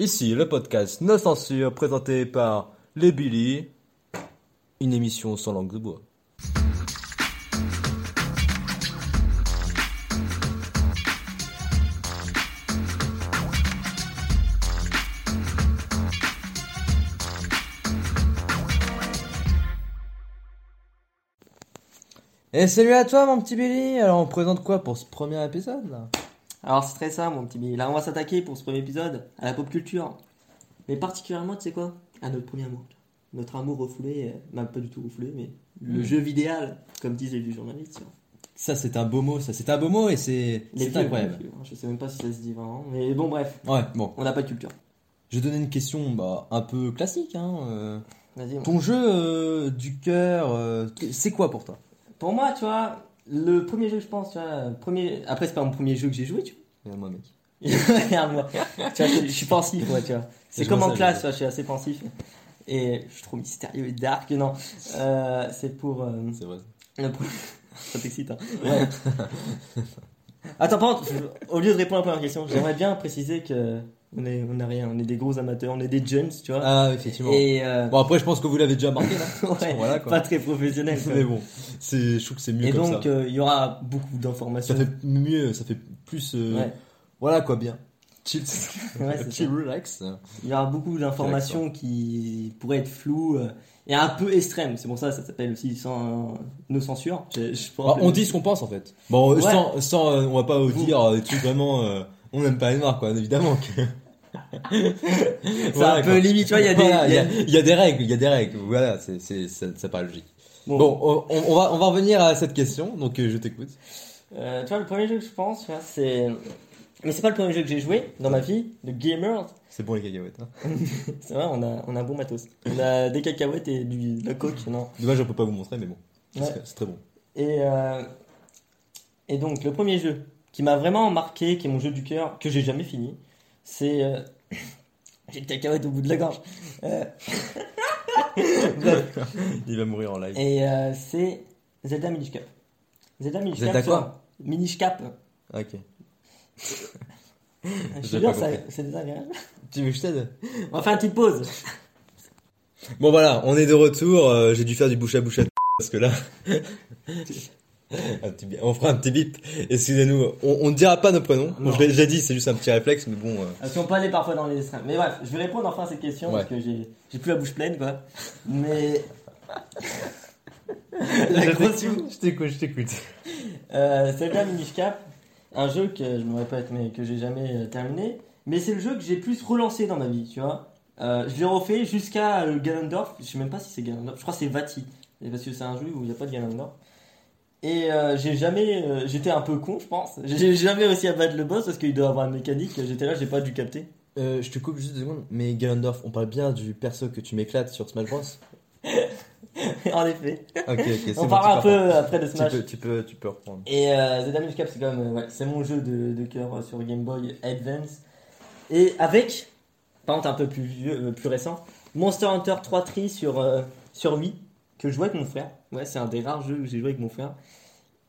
Ici, le podcast No Censure, présenté par les Billy, une émission sans langue de bois. Et salut à toi mon petit Billy, alors on présente quoi pour ce premier épisode? Alors c'est très ça mon petit Billy. Là on va s'attaquer pour ce premier épisode à la pop culture. Mais particulièrement tu sais quoi? À notre premier amour. Notre amour refoulé, euh, même pas du tout refoulé, mais le Mm. jeu vidéal, comme disent les journalistes. tu vois. Ça c'est un beau mot, ça c'est un beau mot et c'est incroyable. vieux, hein, Je sais même pas si ça se dit vraiment. Mais bon bref, Ouais, bon, on n'a pas de culture. je vais donner une question bah, un peu classique. Hein, euh. Ton jeu euh, du cœur, c'est quoi pour toi? Pour moi, tu vois, le premier jeu, je pense, tu vois, premier... après c'est pas mon premier jeu que j'ai joué, tu Regarde-moi mec. vois. Regarde-moi. tu vois, je, je suis pensif, moi, tu vois. C'est comme en classe, je tu vois, je suis assez pensif. Et je suis trop mystérieux et dark, non. Euh, c'est pour. euh, C'est vrai. le pro- Ça t'excite, hein. Ouais. Attends, par contre, au lieu de répondre à la première question, j'aimerais bien préciser que on est, on a rien, on est des gros amateurs, on est des jeunes, tu vois. Ah effectivement. et euh, Bon après je pense que vous l'avez déjà marqué là. ouais, voilà quoi. pas très professionnel. quoi. Mais bon, c'est, je trouve que c'est mieux Et comme donc, ça. euh, il y aura beaucoup d'informations. Ça fait mieux, ça fait plus. euh, Ouais. Voilà quoi, bien. Chill, Ouais, chill, relax. Il y aura beaucoup d'informations qui pourraient être floues et un peu extrêmes. C'est pour ça que ça s'appelle aussi sans nos censures. Je, je pense Ah, que- on dit ce qu'on pense en fait. Bon, Ouais. sans, sans, euh, on va pas vous dire des trucs vraiment. euh, on n'aime pas les noirs quoi, évidemment. que- c'est Voilà, un peu quoi. limite. Tu vois, il y a des. Voilà, il il y y, a- a, il y a des règles, il y a des règles. Voilà, c'est, c'est, ça, ça paraît logique. Bon, Bon, on, on va, on va revenir à cette question, donc euh, je t'écoute. euh, tu vois, le premier jeu que je pense, tu vois, c'est. Mais c'est pas le premier jeu que j'ai joué dans ma vie, le Gamer. C'est bon les cacahuètes. Hein. C'est vrai, on a, on a un bon matos. On a des cacahuètes et du, de la coke, non. Dommage, on peut pas vous montrer, mais bon, c'est très bon. Et, euh, et donc, le premier jeu qui m'a vraiment marqué, qui est mon jeu du cœur, que j'ai jamais fini, c'est. euh, J'ai le cacahuète au bout de la gorge. Euh. Il va mourir en live. Et euh, c'est Zelda Minish Cap. Zelda Minish Zelda Cap. quoi Minish Cap. Ok. Je te jure, c'est désagréable. Tu veux que je t'aide? On va faire une petite pause. Bon voilà, on est de retour. J'ai dû faire du bouche à bouche à parce que là, un petit on fera un petit bip. Excusez-nous, on, on ne dira pas nos prénoms. Bon, je l'ai déjà dit, c'est juste un petit réflexe, mais bon. euh, Parce qu'on peut aller parfois dans les extrêmes. Mais bref, je vais répondre enfin à cette question Ouais. parce que j'ai plus la bouche pleine, quoi. Mais. je la grosse je t'écoute, je t'écoute. Euh, Minish Cap, un jeu que je me répète mais que j'ai jamais euh, terminé, mais c'est le jeu que j'ai plus relancé dans ma vie, tu vois. Euh, je l'ai refait jusqu'à Ganondorf, je sais même pas si c'est Ganondorf, je crois que c'est Vati, parce que c'est un jeu où il n'y a pas de Ganondorf. Et euh, j'ai jamais, euh, j'étais un peu con je pense, j'ai jamais réussi à battre le boss parce qu'il doit avoir une mécanique, j'étais là, j'ai pas dû capter. Euh, je te coupe juste deux secondes, mais Ganondorf, on parle bien du perso que tu m'éclates sur Smash Bros. en effet, Ok, ok, on bon, parlera un peu après de. Smash. Tu peux, tu peux, tu peux reprendre. Et euh, Zelda Minish Cap, c'est quand même, ouais, c'est mon jeu de, de cœur sur Game Boy Advance. Et avec, par contre un peu plus vieux, plus récent, Monster Hunter 3 Tree sur, sur Wii, que je jouais avec mon frère. Ouais, c'est un des rares jeux que j'ai joué avec mon frère.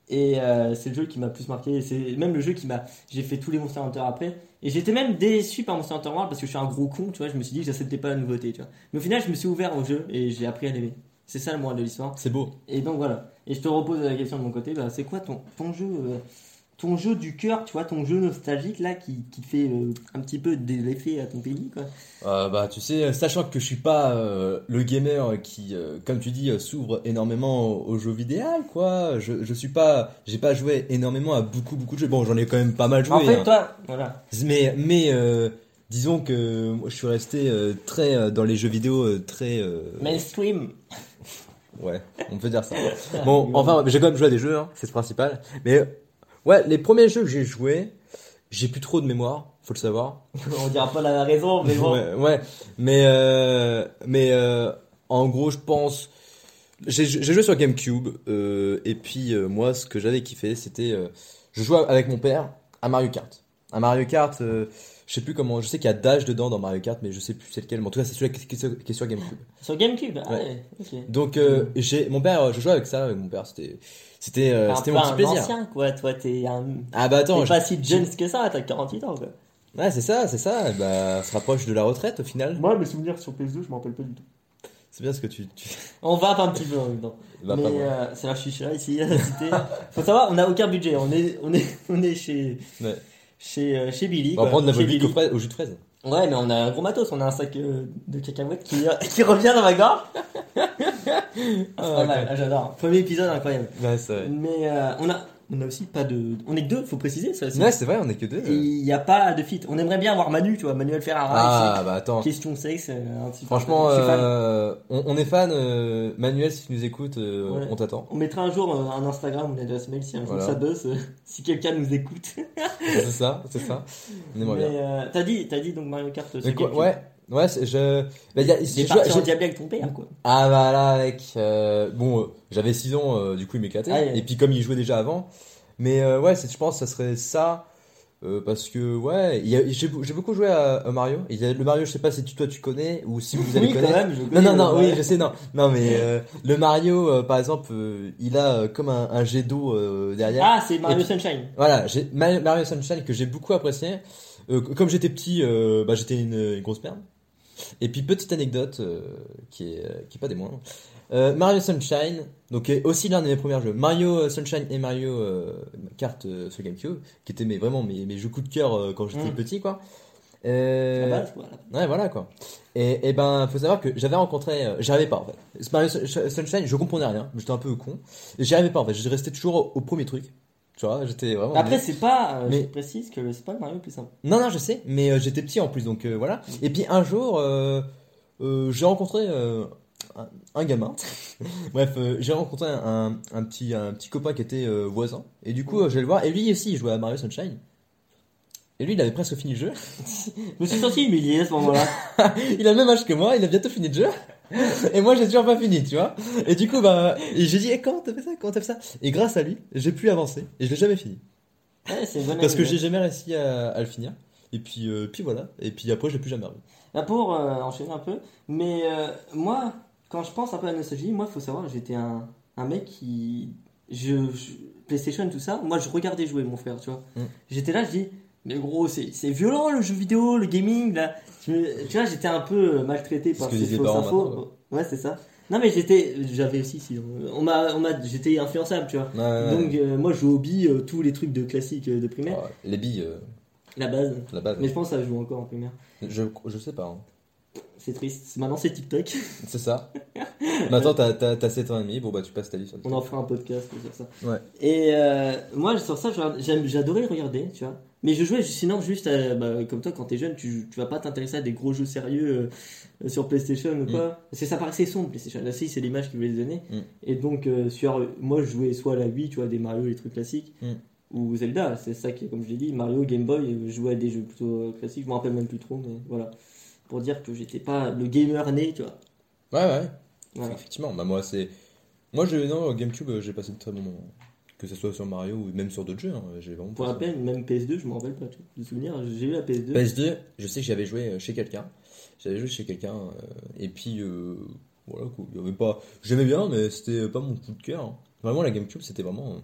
Et euh, c'est le jeu qui m'a plus marqué. C'est même le jeu qui m'a. J'ai fait tous les Monster Hunter après. Et j'étais même déçu par Monster Hunter World parce que je suis un gros con, tu vois. Je me suis dit que j'acceptais pas la nouveauté, tu vois. Mais au final, je me suis ouvert au jeu et j'ai appris à l'aimer. C'est ça le moral de l'histoire. C'est beau. Et donc voilà. Et je te repose la question de mon côté, bah, c'est quoi ton, ton jeu euh, ton jeu du cœur, tu vois, ton jeu nostalgique là qui, qui fait euh, un petit peu de l'effet à ton pays quoi. Euh, bah tu sais, sachant que je suis pas euh, le gamer qui, comme tu dis, s'ouvre énormément au, au jeu vidéo, quoi. Je, je suis pas, j'ai pas joué énormément à beaucoup beaucoup de jeux. Bon, j'en ai quand même pas mal joué. en fait, hein. toi, voilà. Mais mais disons que moi, je suis resté très dans les jeux vidéo très. Mainstream. Ouais, on peut dire ça. Bon, enfin, j'ai quand même joué à des jeux, hein, c'est le principal. Mais ouais, les premiers jeux que j'ai joués, j'ai plus trop de mémoire, faut le savoir. On dira pas la raison, mais bon. Ouais, ouais. Mais euh, mais euh, en gros, je pense. J'ai joué sur GameCube euh, et puis euh, moi, ce que j'avais kiffé, c'était je jouais avec mon père à Mario Kart. À Mario Kart, je sais plus comment. Je sais qu'il y a Dash dedans dans Mario Kart, mais je sais plus c'est lequel. Mais en tout cas, c'est celui qui, est sur- qui est sur GameCube. Sur GameCube, ah Ouais. ouais, ok. Donc j'ai mon père, je jouais avec ça avec mon père. C'était c'était euh, T'es c'était mon petit un plaisir. ancien quoi, toi t'es un. Ah bah attends, T'es je- pas si jeune que ça, t'as 48 ans quoi. Ouais, c'est ça, c'est ça. Bah, on se rapproche de la retraite au final. Moi, mes souvenirs sur PS2, je m'en rappelle pas du tout. C'est bien ce que tu. tu... On va un petit peu en même temps. Bah, mais euh, c'est la chicha ici à la cité. Faut savoir, on n'a aucun budget. On est, on est, on est chez, Ouais. chez, euh, chez Billy. On va prendre la Chez volvique Billy. au, au jus de fraise. Ouais, mais on a un gros matos. On a un sac euh, de cacahuètes qui, qui revient dans ma gorge. Ah, c'est pas Ah, mal. Ah, J'adore. Premier épisode incroyable. Ouais, c'est vrai. Mais euh, on a, on a aussi pas de, on est que deux. Faut préciser ça. aussi. Ouais, c'est vrai, on est que deux. Il n'y a pas de fit. On aimerait bien avoir Manu, tu vois, Manuel Ferrara. Ah, bah attends. Question sexe. euh, un petit. Franchement, euh, on, on est fan. euh, Manuel, si tu nous écoutes, euh, on t'attend. On mettra un jour euh, un Instagram ou une adresse mail si un jour Voilà. ça buzz, si quelqu'un nous écoute. c'est ça, c'est ça. On aimerait Mais bien. euh, t'as dit, t'as dit donc Mario Kart. quoi, ouais, ouais, je. Bah, y a- J'ai parti en j'ai- diable avec ton père, quoi. Ah bah là, avec. euh, bon, euh, j'avais 6 ans, euh, du coup il m'éclatait. Ah, ouais. Et puis comme il jouait déjà avant. Mais euh, ouais, je pense que ça serait ça. euh, parce que ouais, j'ai beau- j'ai beaucoup joué à, à Mario. Il y a le Mario, je sais pas si tu, toi tu connais ou si vous allez Oui, quand connaître. même. je Non, connais, non, non, oui, je sais, non. Non, mais euh, le Mario, euh, par exemple, euh, il a euh, comme un, un jet d'eau euh, derrière. Ah, c'est Mario puis- Sunshine. Voilà, Mario Mario Sunshine que j'ai beaucoup apprécié. Euh, comme j'étais petit, euh, bah, j'étais une, une grosse merde. Et puis petite anecdote euh, qui est euh, qui est pas des moindres. Euh, Mario Sunshine, donc est aussi l'un de mes premiers jeux. Mario Sunshine et Mario Kart sur GameCube, qui étaient mes, vraiment mes, mes jeux coup de cœur quand j'étais Mm. petit, quoi. Base, quoi. Ouais, voilà quoi. Et, et ben, faut savoir que j'avais rencontré, euh, j'y arrivais pas en fait. Mario Sun- Sunshine, je comprenais rien, j'étais un peu con. Et J'y arrivais pas en fait, je restais toujours au, au premier truc. Tu vois, j'étais vraiment. Après, c'est pas, euh, Mais- je précise que c'est pas le Mario le plus simple. Non, non, je sais, mais euh, j'étais petit en plus, donc euh, voilà. Et puis un jour, euh, j'ai rencontré un, un gamin. Bref, j'ai rencontré un, un petit, un petit copain qui était voisin. Et du coup, euh, j'allais le voir. Et lui aussi, il jouait à Mario Sunshine. Et lui, il avait presque fini le jeu. Je me suis senti humilié à ce moment-là. il a le même âge que moi, il a bientôt fini le jeu. Et moi, j'ai toujours pas fini, tu vois. Et du coup, bah, j'ai dit, eh, comment t'as fait ça? Comment t'as fait ça? Et grâce à lui, j'ai pu avancer. Et je l'ai jamais fini. Ouais, c'est Parce que j'ai jamais réussi à, à le finir. Et puis, euh, puis voilà. Et puis après, je l'ai plus jamais revu. Là, pour euh, enchaîner un peu, mais euh, moi, quand je pense un peu à la nostalgie, moi, faut savoir, j'étais un, un mec qui. Je, je- PlayStation, tout ça, moi, je regardais jouer mon frère, tu vois. Mm. J'étais là, je dis, mais gros, c'est violent le jeu vidéo, le gaming, là. Tu vois, j'étais un peu euh, maltraité par ces fausses infos. Ouais, c'est ça. Non, mais j'étais. J'avais aussi, si. On m'a. on m'a- J'étais influençable, tu vois. Ouais, ouais, Donc, euh, moi, je joue au billes, euh, tous les trucs de classique euh, de primaire. Les billes, La base. la base. Mais je pense que ça joue encore en primaire. Je, je sais pas. hein. C'est triste. Maintenant, c'est TikTok. C'est ça. Maintenant, t'as, t'as, t'as 7 ans et demi. Bon, bah, tu passes ta vie sur On en fera un podcast sur ça. Ouais. Et euh, moi, sur ça, j'aime- j'adorais le regarder, tu vois. Mais je jouais sinon juste à- bah, comme toi, quand t'es jeune, tu, tu vas pas t'intéresser à des gros jeux sérieux euh, sur PlayStation ou quoi. Parce que ça paraissait sombre, PlayStation. Là, si, c'est l'image qu'ils voulaient donner. Mm. Et donc, euh, sur, moi, je jouais soit à la Wii, tu vois, des Mario, les trucs classiques, Mm. ou Zelda. C'est ça qui, comme je l'ai dit, Mario, Game Boy, euh, je jouais à des jeux plutôt classiques. Je me rappelle même plus trop, mais voilà. Pour dire que j'étais pas le gamer né, tu vois. Ouais, ouais. Voilà. Effectivement. Bah, moi, c'est. Moi, je, non, GameCube, euh, j'ai passé de très bons moments. Que ce soit sur Mario ou même sur d'autres jeux. hein, J'ai vraiment Pour peine, même PS2, je me rappelle pas, tu vois. De souvenir, j'ai eu la PS2. PS2, je sais que j'avais joué euh, chez quelqu'un. J'avais joué chez quelqu'un. euh, et puis, euh, voilà, quoi. Il y avait pas. J'aimais bien, mais c'était pas mon coup de cœur. hein. Vraiment, la GameCube, c'était vraiment euh,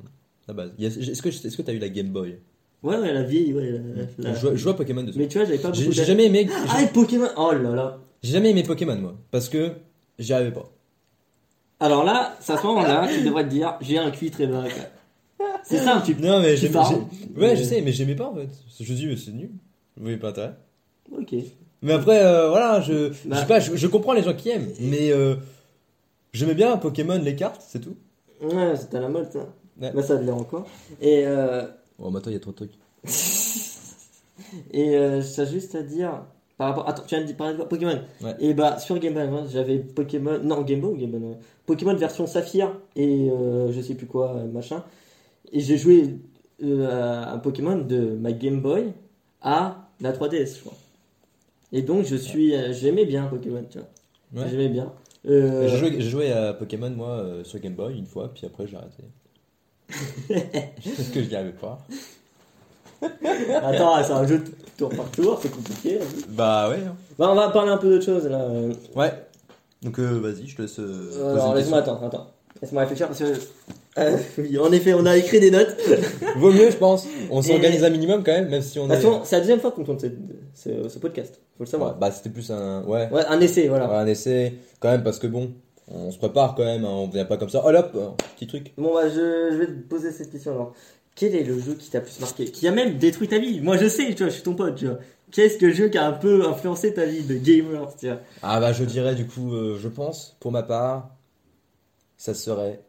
la base. Est-ce que est-ce que t'as eu la Game Boy? Ouais, ouais, la vieille, ouais. la- la- je, jouais, je Pokémon dessus. Mais tu vois, j'avais pas beaucoup J'ai jamais aimé. Ah, Pokémon Oh là là J'ai jamais aimé Pokémon, moi. Parce que j'y arrivais pas. Alors là, c'est à ce moment-là, tu devrais te dire, j'ai un QI très bas. C'est ça peu. Non, mais Tu j'aimais. Ouais, mais- je sais, mais j'aimais pas en fait. Je dis, mais c'est nul. Vous voyez pas intérêt. Ok. Mais après, euh, voilà, je, je Bah. sais pas, je, je comprends les gens qui aiment, mais euh, j'aimais bien Pokémon, les cartes, c'est tout. Ouais, c'était à la mode, ça. Ouais. Là, ça l'est encore. Et, euh, Oh, maintenant il y a trop de trucs. et euh, j'ai juste à dire, par rapport. Attends, tu viens de parler de Pokémon. Ouais. Et bah, sur Game Boy j'avais Pokémon. Non, Game Boy ou Game Boy ouais. Pokémon version Saphir et euh, je sais plus quoi, euh, machin. Et j'ai joué euh, à un Pokémon de ma Game Boy à la 3DS, je crois. Et donc, je suis. euh, J'aimais bien Pokémon, tu vois. J'aimais bien. J'ai joué, à Pokémon, moi, sur Game Boy une fois, puis après j'ai arrêté. Parce que je n'y arrivais pas. Attends, c'est un jeu de tour par tour, c'est compliqué. là. Bah ouais. hein. Bah, on va parler un peu d'autre chose là. Euh, Ouais. Donc euh, vas-y, je te laisse. euh, alors, une laisse-moi attendre, attends. Laisse-moi réfléchir parce que Euh, oui, en effet, on a écrit des notes. Vaut mieux, je pense. On Et- s'organise un minimum quand même, même si on De toute est. façon, c'est la deuxième fois qu'on tourne ce, ce- ce podcast. Faut le Ouais, savoir. bah c'était plus un. Ouais. Ouais, un essai, voilà. Ouais, un essai, quand même, parce que bon, on se prépare quand même, hein, on vient pas comme ça. Oh hop, petit truc. Bon, bah, je, je vais te poser cette question alors. Quel est le jeu qui t'a plus marqué? Qui a même détruit ta vie? Moi, je sais, tu vois, je suis ton pote, tu vois. Qu'est-ce que le jeu qui a un peu influencé ta vie de gamer, tu vois? Ah bah je dirais du coup, euh, je pense, pour ma part, ça serait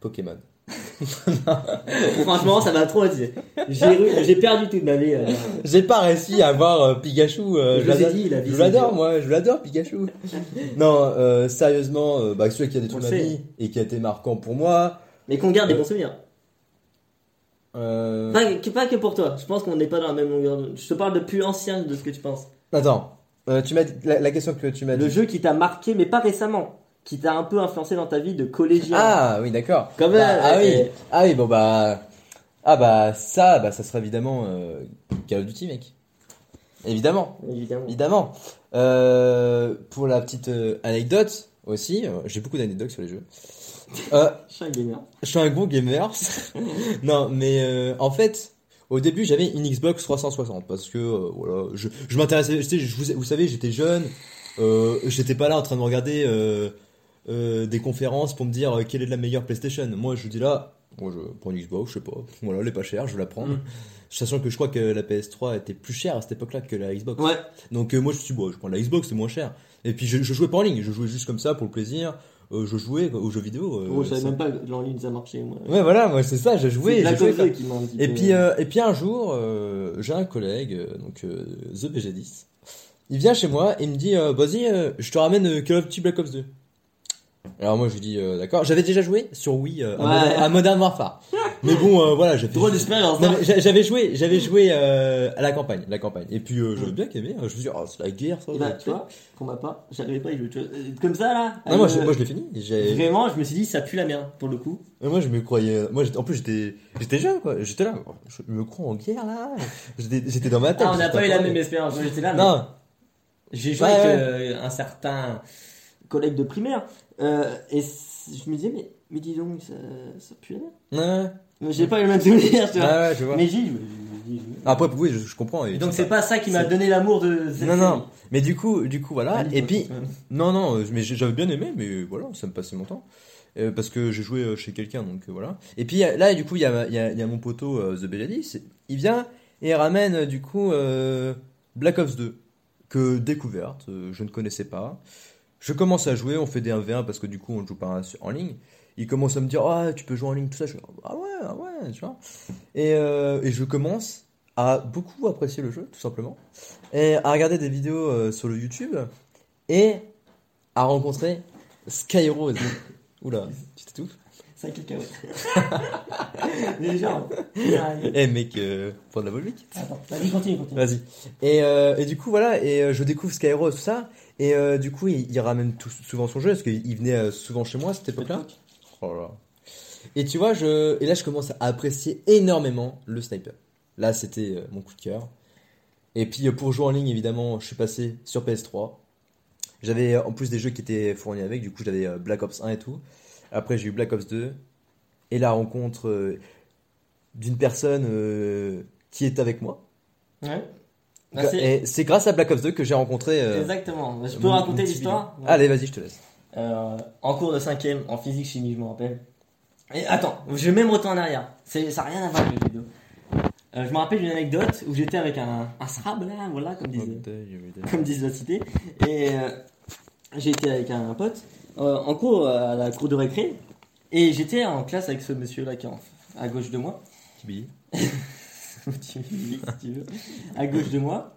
Pokémon. Franchement, ça m'a traumatisé. J'ai perdu toute ma vie. euh. J'ai pas réussi à voir euh, Pikachu. euh, Je l'adore- je moi, je l'adore Pikachu. non, sérieusement, bah, celui qui a détruit ma le vie et qui a été marquant pour moi. Mais qu'on garde des bons souvenirs. Pas, que- pas que pour toi. Je pense qu'on n'est pas dans la même longueur. Je te parle de plus ancien de ce que tu penses. Attends, tu la, la question que tu m'as Le dit. jeu qui t'a marqué, mais pas récemment. Qui t'a un peu influencé dans ta vie de collégien. Ah oui, d'accord. Bah, ah oui, ah oui, bon bah, ah bah ça, bah ça serait évidemment euh, Call of Duty, mec. Évidemment. Évidemment. Évidemment. Euh, pour la petite euh, anecdote aussi, euh, j'ai beaucoup d'anecdotes sur les jeux. Je suis un gamer. je suis un gros gamer. non, mais en fait, au début, j'avais une Xbox 360 parce que voilà, je, je m'intéressais. je vous, vous savez, j'étais jeune. J'étais pas là en train de regarder euh, des conférences pour me dire euh, quelle est la meilleure PlayStation. Moi, je dis là, moi, je prends une Xbox, je sais pas. Voilà, elle est pas chère, je vais la prendre. Mm. Sachant que je crois que la PS3 était plus chère à cette époque-là que la Xbox. Ouais. Donc euh, moi je me suis dit, bon, je prends la Xbox, c'est moins cher. Et puis je, je jouais pas en ligne, je jouais juste comme ça pour le plaisir. Euh, je jouais aux jeux vidéo. euh, Moi, je savais ça- même pas que en ligne ça marchait. Moi. Ouais voilà, moi c'est ça, j'ai joué. J'ai joué Ops comme- 2 qui m'a Et peu- puis et puis un jour, j'ai un collègue, donc The BG10. Il vient chez moi et il me dit, vas-y, je te ramène Call of Duty Black Ops 2. Alors moi je lui dis euh, d'accord, j'avais déjà joué sur Wii euh, à, Ouais. Modern, à Modern Warfare. Mais bon euh, voilà, j'ai fait Trop d'expérience. non, hein. mais j'a- j'avais joué, j'avais joué euh, à la campagne, la campagne. Et puis euh, j'avais bien aimé. Je me suis dit, oh, c'est la guerre, ça. Et bah, tu vois, pour ma part, j'arrivais pas à y jouer. tu vois. Euh, Comme ça là. Non, moi, euh, je, moi je l'ai fini. J'ai- Vraiment, je me suis dit, ça pue la merde pour le coup. Moi je me croyais. Moi j'étais- en plus j'étais, j'étais jeune quoi. J'étais là. Je me crois en guerre là. J'étais, j'étais dans ma tête. Ah, on n'a j'étais pas eu la même expérience. J'étais là. mais Non. J'ai joué Ouais, avec ouais. euh, un certain collègue de primaire. Euh, et je me disais, mais, mais dis donc, ça, ça pue. Ouais. Mais J'ai pas eu le même souvenir, tu vois. ouais, je vois. Mais j'y. Après oui, je, je comprends. Et donc, c'est pas ça qui m'a donné l'amour de cette Non série. non. Mais du coup, du coup voilà. Et puis non non, euh, mais j'avais bien aimé, mais voilà, ça me passait mon temps. Euh, parce que j'ai joué chez quelqu'un, donc voilà. Et puis là, du coup, il y a, y, a, y a mon poteau euh, The Belladis. Il vient et il ramène du coup euh, Black Ops 2 que découverte, je ne connaissais pas. Je commence à jouer, on fait des 1v1 parce que du coup on ne joue pas en ligne. Il commence à me dire ah tu peux jouer en ligne tout ça. Je fais, ah ouais ah ouais tu vois. Et, euh, et je commence à beaucoup apprécier le jeu tout simplement et à regarder des vidéos euh, sur le YouTube et à rencontrer Skyrose. Oula, tu t'étouffes 5 cacahuètes. Déjà. Attends, Eh mec, euh, de la Volvic vas-y, continue, continue. Vas-y. Et, euh, et du coup, voilà, et euh, je découvre Skyrose, tout ça. Et euh, du coup, il, il ramène tout- souvent son jeu, parce qu'il il venait souvent chez moi à cette époque-là. Oh là. Et tu vois, je, et là, je commence à apprécier énormément le sniper. Là, c'était mon coup de cœur. Et puis, pour jouer en ligne, évidemment, je suis passé sur PS3. J'avais en plus des jeux qui étaient fournis avec, du coup, j'avais Black Ops 1 et tout. Après, j'ai eu Black Ops 2. Et la rencontre euh, d'une personne euh, qui est avec moi. Ouais. Bah, c'est- Et c'est grâce à Black Ops 2 que j'ai rencontré. euh, Exactement. Je peux mon- raconter l'histoire. Allez, vas-y, je te laisse. En cours de cinquième, en physique chimie, je me rappelle. Et attends, je vais même retourner en arrière. Ça n'a rien à voir avec le vidéo. Je me rappelle d'une anecdote où j'étais avec un, un srab là, voilà, comme disent, comme disent la cité. Et j'étais avec un pote euh, en cours euh, à la cour de récré. Et j'étais en classe avec ce monsieur là qui est en- à gauche de moi. Tibi. si tu veux, à gauche de moi.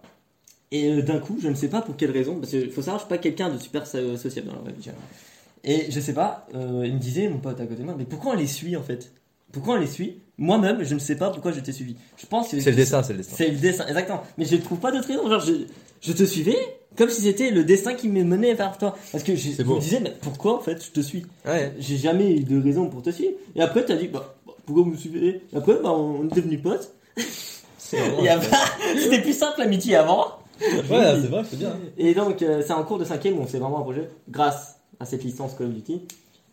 Et euh, d'un coup, je ne sais pas pour quelle raison, parce qu'il faut savoir, je suis pas quelqu'un de super so- sociable dans la vraie vie. Et je sais pas, euh, il me disait, mon pote à côté de moi, mais pourquoi on les suit en fait? Pourquoi on les suit? Moi-même, je ne sais pas pourquoi je t'ai suivi. Je pense que C'est le dessin, c'est le dessin. C'est le dessin, exactement. Mais je ne trouve pas d'autre raison. Genre, je, je te suivais comme si c'était le destin qui me menait vers toi. Parce que je me disais, mais pourquoi en fait je te suis? Ouais. j'ai jamais eu de raison pour te suivre. Et après, t'as dit, bah, bah, pourquoi vous me suivez? Et après, bah, on est devenus potes. C'était plus simple l'amitié avant. Ouais, c'est vrai, c'est bien. Et donc, euh, c'est en cours de cinquième où on s'est vraiment approché grâce à cette licence Call of Duty,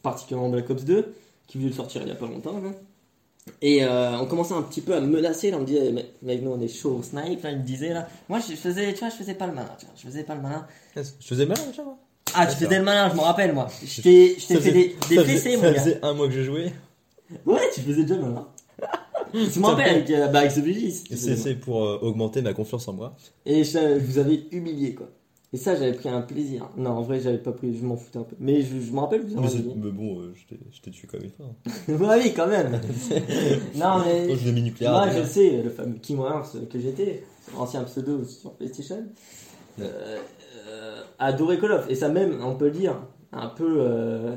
particulièrement Black Ops 2. qui voulait le sortir il y a pas longtemps. Et euh, on commençait un petit peu à me menacer, là, on me disait, mais, nous on est chaud au snipe, là, il me disait là. Moi je faisais, tu vois, je faisais pas le malin, tu vois, je faisais pas le malin. Je faisais mal, déjà, moi. Ah, tu faisais le malin, je m'en rappelle, moi. Je t'ai Ça fait faisait- des, des ça PC, faisait- mon Ça gars. faisait un mois que je jouais. Ouais, tu faisais déjà le malin. Je m'en rappelle avec, euh, bah, avec tu faisais C'est le c'est pour euh, augmenter ma confiance en moi. Et je, je vous avais humilié, quoi. Et ça, j'avais pris un plaisir. Non, en vrai, j'avais pas pris, je m'en foutais un peu. Mais je, je me rappelle, vous Mais, mais bon, euh, je t'ai- tué comme il faut. hein. bah oui, quand même. non, mais. Oh, je l'ai mis nucléaire. Moi, je sais, le fameux Kim Wars que j'étais, ancien pseudo sur PlayStation, euh, euh, adorait Call of. Et ça, même, on peut le dire, un peu. euh,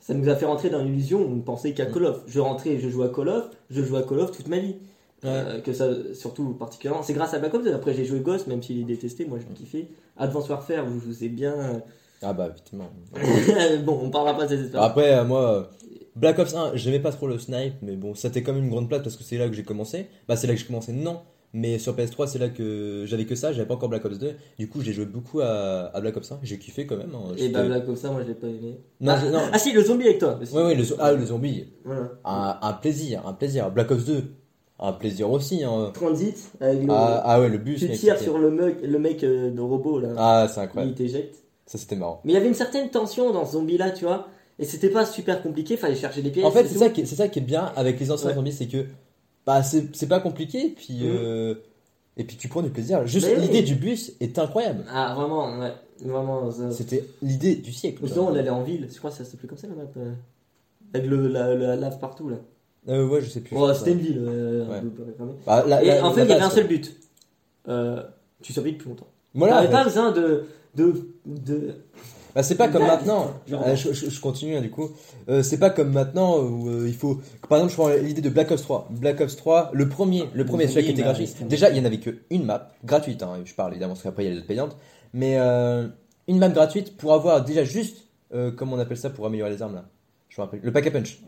ça nous a fait rentrer dans l'illusion où on ne pensait qu'à Call of. Je rentrais, je jouais à Call of, je jouais à Call of toute ma vie. Euh, que ça, surtout particulièrement. C'est grâce à Black Ops. Après, j'ai joué Ghost, même s'il est détesté, moi je le kiffais. Advanced Warfare, vous ai bien. Ah bah, effectivement. bon, on parlera pas de ces expériences. Après, euh, moi, euh, Black Ops 1, j'aimais pas trop le snipe, mais bon, c'était comme une grande plate parce que c'est là que j'ai commencé. Bah, c'est là que j'ai commencé, non. Mais sur PS3, c'est là que j'avais que ça, j'avais pas encore Black Ops 2. Du coup, j'ai joué beaucoup à, à Black Ops 1, j'ai kiffé quand même. hein. Et bah, Black Ops, ça, moi je l'ai pas aimé. Non, ah, non. ah si, le zombie avec toi. Ouais, ouais, le, ah, le zombie. Voilà. Un, un plaisir, un plaisir. Black Ops 2, un plaisir aussi. Hein. Transit, avec le. Ah, ah ouais, le bus. tu tires sur le mec, le mec euh, de robot là. Ah, c'est il incroyable. t'éjecte. Ça, c'était marrant. Mais il y avait une certaine tension dans ce zombie là, tu vois. Et c'était pas super compliqué, fallait chercher des pièces. En fait, c'est ça, qui est- c'est ça qui est bien avec les anciens Ouais. zombies, c'est que bah, c'est pas compliqué, puis, Mhm. euh, et puis tu prends du plaisir. Juste oui. l'idée du bus est incroyable. Ah, vraiment, ouais. Vraiment. ça- C'était l'idée du siècle. Sinon, on allait en ville. Je crois que ça s'appelait comme ça la map. euh, Avec le, la, la lave partout là. Euh, ouais, je sais plus. Bon, c'était une ville. euh, Ouais. Bah, la- Et la- en fait, il y avait un seul but. Euh, tu survis plus longtemps. Voilà. T'avais en pas besoin de. de, de... Bah, c'est pas comme maintenant. Euh, je, je- je continue hein, du coup. Euh, c'est pas comme maintenant où euh, il faut. Par exemple, je prends l'idée de Black Ops 3. Black Ops 3, le premier, le premier, celui qui était gratuit. Déjà, il y en avait que une map gratuite. Hein, je parle évidemment parce qu'après il y a les payantes. Mais euh, une map gratuite pour avoir déjà juste, euh, comment on appelle ça pour améliorer les armes là? Je me rappelle. Le pack a punch.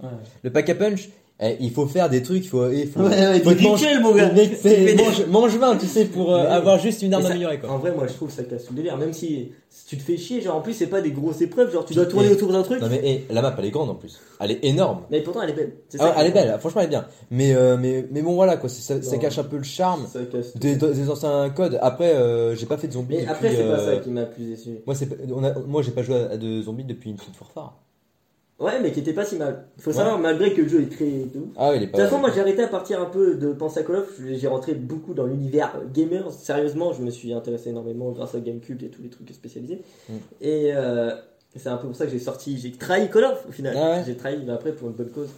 Le pack a punch. Eh, il faut faire des trucs. Il faut. Il faut, Ouais, ouais, faut nickel, mon gars. Mec, des- mange, mange 20, tu sais, pour euh, avoir juste une arme ça- améliorée quoi. En vrai, moi je trouve que ça casse tout le délire. Même si, si tu te fais chier, genre en plus, c'est pas des grosses épreuves. Genre tu dois tourner et- autour d'un truc. Non mais eh, la map elle est grande en plus. Elle est énorme. Mais pourtant, elle est belle. C'est Ah, ça elle est belle, franchement elle est bien. Mais, euh, mais, mais bon voilà quoi, ça, ça cache un peu le charme des, des anciens codes. Après, euh, j'ai pas fait de zombies. Mais depuis, après, c'est pas euh, ça qui m'a plus déçu. Moi, c'est pas- on a- moi j'ai pas joué à de zombies depuis Infinite Warfare. Ouais, mais qui était pas si mal. Faut Ouais. savoir, malgré que le jeu est très doux. Ah, il est De pas. toute façon, moi j'ai arrêté à partir un peu de penser à Call of. J'ai rentré beaucoup dans l'univers gamer. Sérieusement, je me suis intéressé énormément grâce à Gamecube et tous les trucs spécialisés. Mm. Et euh, c'est un peu pour ça que j'ai sorti, j'ai trahi Call of au final. Ah ouais. J'ai trahi, mais après pour une bonne cause.